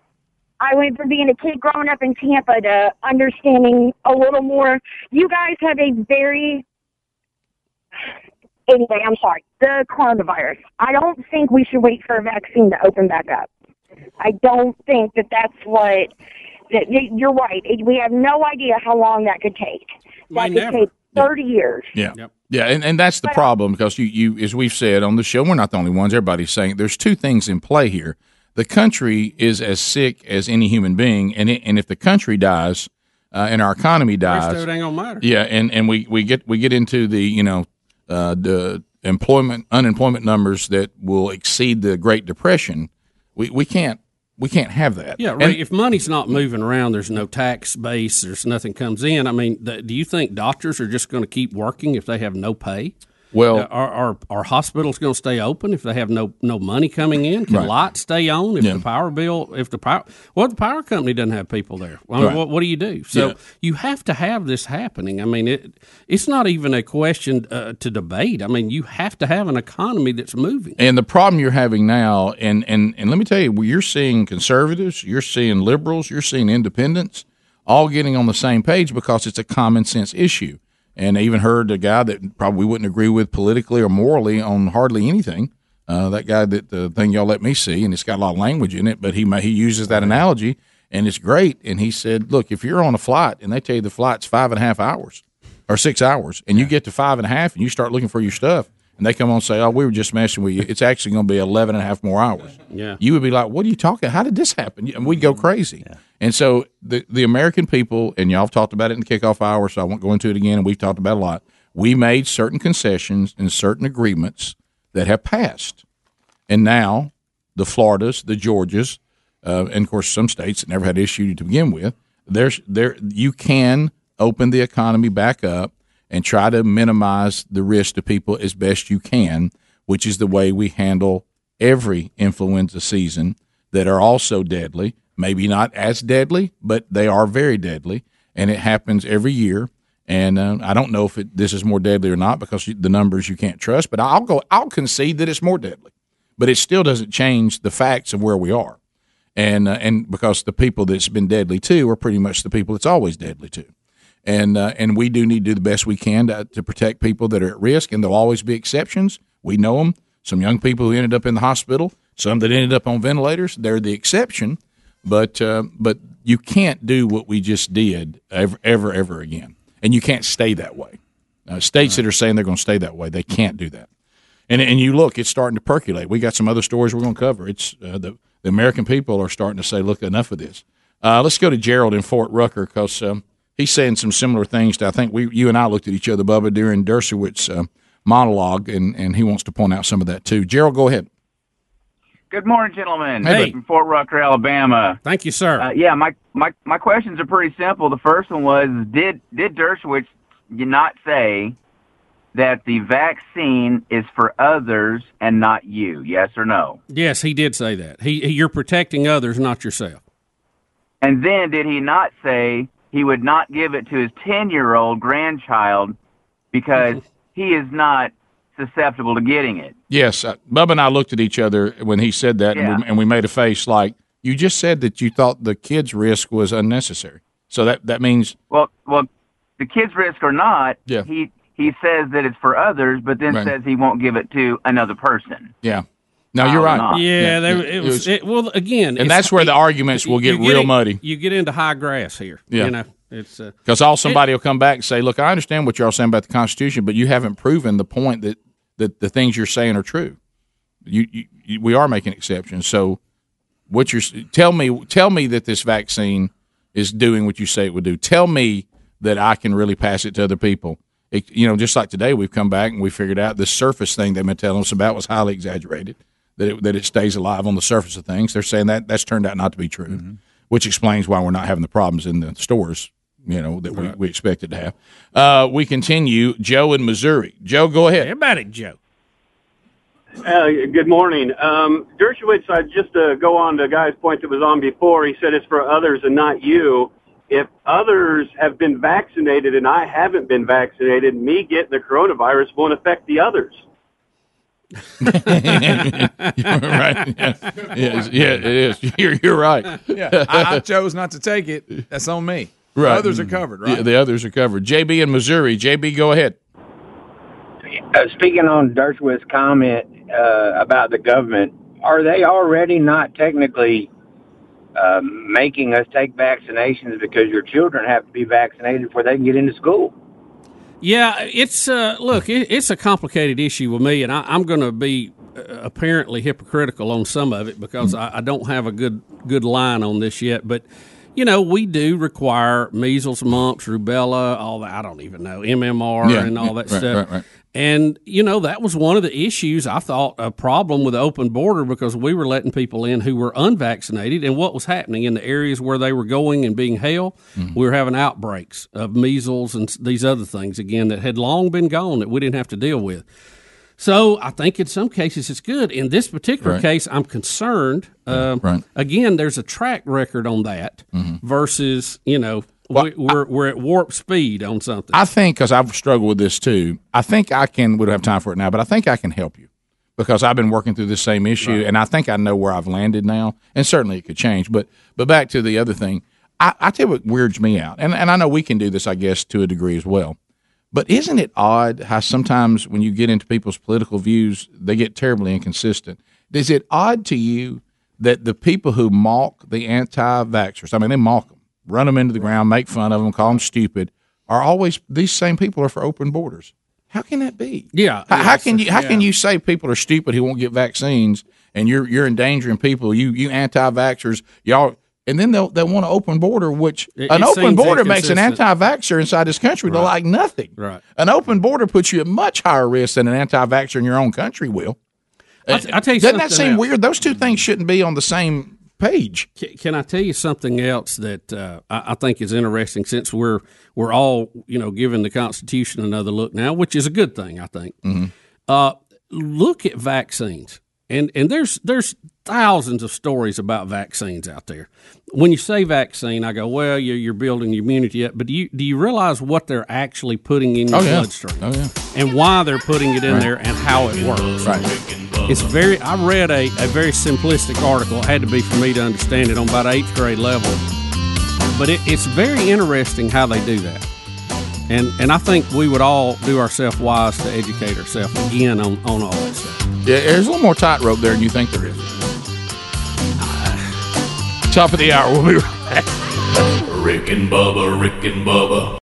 R: I went from being a kid growing up in Tampa to understanding a little more. You guys have a very anyway. I'm sorry. The coronavirus. I don't think we should wait for a vaccine to open back up. I don't think that that's what. That you're right. We have no idea how long that could take. That
J: May
R: could
J: never.
R: take thirty years.
J: Yeah. Yeah, and, and that's the problem because you, you, as we've said on the show, we're not the only ones. Everybody's saying there's two things in play here. The country is as sick as any human being, and it, and if the country dies uh, and our economy dies,
L: it ain't gonna matter.
J: yeah, and, and we, we get we get into the you know uh, the employment unemployment numbers that will exceed the Great Depression. We we can't we can't have that.
L: Yeah,
J: And-
L: right. if money's not moving around, there's no tax base, there's nothing comes in. I mean, do you think doctors are just going to keep working if they have no pay?
J: Well-
L: are are, are hospitals going to stay open if they have no no money coming in? Can
J: Right.
L: lights stay on if
J: Yeah.
L: the power bill if the power well the power company doesn't have people there?
J: Right.
L: what, what do you do? So
J: Yeah.
L: you have to have this happening. I mean, it it's not even a question uh, to debate. I mean, you have to have an economy that's moving.
J: And the problem you're having now, and, and, and let me tell you, you're seeing conservatives, you're seeing liberals, you're seeing independents all getting on the same page because it's a common sense issue. And I even heard a guy that probably wouldn't agree with politically or morally on hardly anything. Uh, that guy that the thing y'all let me see, and it's got a lot of language in it, but he he uses that analogy, and it's great. And he said, "Look, if you're on a flight and they tell you the flight's five and a half hours or six hours, and you get to five and a half, and you start looking for your stuff, and they come on and say, "Oh, we were just messing with you," it's actually going to be 11 and a half more hours.
L: Yeah.
J: You would be like, "What are you talking? How did this happen?" And we'd go crazy. And so the the American people, and y'all have talked about it in the kickoff hour, so I won't go into it again. And we've talked about it a lot. We made certain concessions and certain agreements that have passed, and now the Floridas, the Georgias, uh, and of course some states that never had issue to begin with. There's there you can open the economy back up and try to minimize the risk to people as best you can, which is the way we handle every influenza season that are also deadly. Maybe not as deadly, but they are very deadly, and it happens every year. And uh, I don't know if it, this is more deadly or not because the numbers you can't trust. But I'll go. I'll concede that it's more deadly, but it still doesn't change the facts of where we are. And uh, and because the people that's been deadly to are pretty much the people that's always deadly to and uh, and we do need to do the best we can to, to protect people that are at risk, and there'll always be exceptions. We know them. Some young people who ended up in the hospital, some that ended up on ventilators. They're the exception, but uh, but you can't do what we just did ever ever ever again, and you can't stay that way. Uh, states that are saying they're going to stay that way, they can't do that. And and you look, it's starting to percolate. We got some other stories we're going to cover. It's uh, the the American people are starting to say, look, enough of this. Uh, let's go to Gerald in Fort Rucker because um, he's saying some similar things. To, I think we you and I looked at each other, Bubba, during Dershowitz's uh, monologue, and and he wants to point out some of that too. Gerald, go ahead.
S: Good morning, gentlemen.
J: Hey.
S: From Fort Rucker, Alabama.
L: Thank you, sir.
S: Uh, yeah, my, my my questions are pretty simple. The first one was did did Dershowitz not say that the vaccine is for others and not you? Yes or no?
L: Yes, he did say that. He, he you're protecting others, not yourself.
S: And then did he not say he would not give it to his 10 year old grandchild because he is not susceptible to getting it?
J: Yes, uh, Bubba and I looked at each other when he said that, and, we, and we made a face like you just said that you thought the kid's risk was unnecessary. So that that means
S: Well, well, the kid's risk or not,
J: Yeah.
S: he he says that it's for others, but then
J: Right.
S: says he won't give it to another person.
J: yeah. No, you're right.
S: not.
L: Yeah, they, it, was, it, well again,
J: and
L: it's-
J: that's where the arguments will
L: you
J: get real
L: in-
J: muddy.
L: You get into high grass here.
J: Yeah.
L: you know, it's uh,
J: Because all somebody will come back and say, "Look, I understand what you're all saying about the Constitution, but you haven't proven the point that, that the things you're saying are true. You, you, you we are making exceptions. So, what you're tell me tell me that this vaccine is doing what you say it would do. Tell me that I can really pass it to other people. It, you know, just like today, we've come back and we figured out the surface thing they've been telling us about was highly exaggerated. That it, that it stays alive on the surface of things. They're saying that that's turned out not to be true, which explains why we're not having the problems in the stores. You know that we, we expected to have. Uh, we continue. Joe in Missouri. Joe, go ahead.
L: about it, Joe.
T: Uh, good morning. Um, Dershowitz, I just to go on to a guy's point that was on before. He said it's for others and not you. If others have been vaccinated and I haven't been vaccinated, me getting the coronavirus won't affect the others.
J: right. Yeah. Yes, yeah, it is. You're, you're right.
D: Yeah, I, I chose not to take it. That's on me. The
J: Right.
D: Others are covered, right?
J: Yeah, the others are covered. JB in Missouri. JB, go ahead.
U: Uh, speaking on Dershowitz's comment uh, about the government, are they already not technically uh, making us take vaccinations because your children have to be vaccinated before they can get into school?
L: Yeah, it's uh, look, it, it's a complicated issue with me, and I, I'm going to be uh, apparently hypocritical on some of it because I, I don't have a good good line on this yet. But you know, we do require measles, mumps, rubella, all that. I don't even know MMR
J: Yeah,
L: and all that
J: right,
L: stuff.
J: right, right.
L: And, you know, that was one of the issues I thought a problem with the open border because we were letting people in who were unvaccinated. And what was happening in the areas where they were going and being held, we were having outbreaks of measles and these other things, again, that had long been gone that we didn't have to deal with. So I think in some cases it's good. In this particular
J: Right.
L: case, I'm concerned. Uh,
J: Right.
L: Again, there's a track record on that versus, you know, we, we're, we're at warp speed on something.
J: I think because I've struggled with this too. I think I can. We don't have time for it now, but I think I can help you because I've been working through this same issue, and I think I know where I've landed now. And certainly it could change. But but back to the other thing, I, I tell you what weirds me out, and and I know we can do this, I guess, to a degree as well. But isn't it odd how sometimes when you get into people's political views, they get terribly inconsistent? Is it odd to you that the people who mock the anti-vaxxers, I mean, they mock them, run them into the ground, make fun of them, call them stupid, are always these same people are for open borders? How can that be?
L: Yeah.
J: How, how can you how can you say people are stupid who won't get vaccines and you're you're endangering people? You you anti-vaxxers, y'all. And then they'll they'll want an open border, which
L: It-
J: an
L: it
J: open border makes an anti-vaxxer inside this country to like nothing.
L: Right.
J: An open border puts you at much higher risk than an anti-vaxxer in your own country will.
L: I'll t- I'll tell you
J: Doesn't that seem
L: else.
J: weird? Those two things shouldn't be on the same page.
L: Can, can I tell you something else that uh, I, I think is interesting? Since we're we're all you know giving the Constitution another look now, which is a good thing, I think. Uh, look at vaccines, and and there's there's thousands of stories about vaccines out there. When you say vaccine, I go, well, you're, you're building immunity up, but do you do you realize what they're actually putting in your
J: Oh, yeah.
L: bloodstream?
J: Oh, yeah.
L: and why they're putting it in
J: Right.
L: there and how it works.
J: Right.
L: It's very. I read a, a very simplistic article. It had to be for me to understand it on about eighth grade level, but it, it's very interesting how they do that. And and I think we would all do ourselves wise to educate ourselves again on, on all this stuff.
J: Yeah, there's a little more tightrope there than you think there is. Top of the hour. We'll be right back.
B: Rick and Bubba, Rick and Bubba.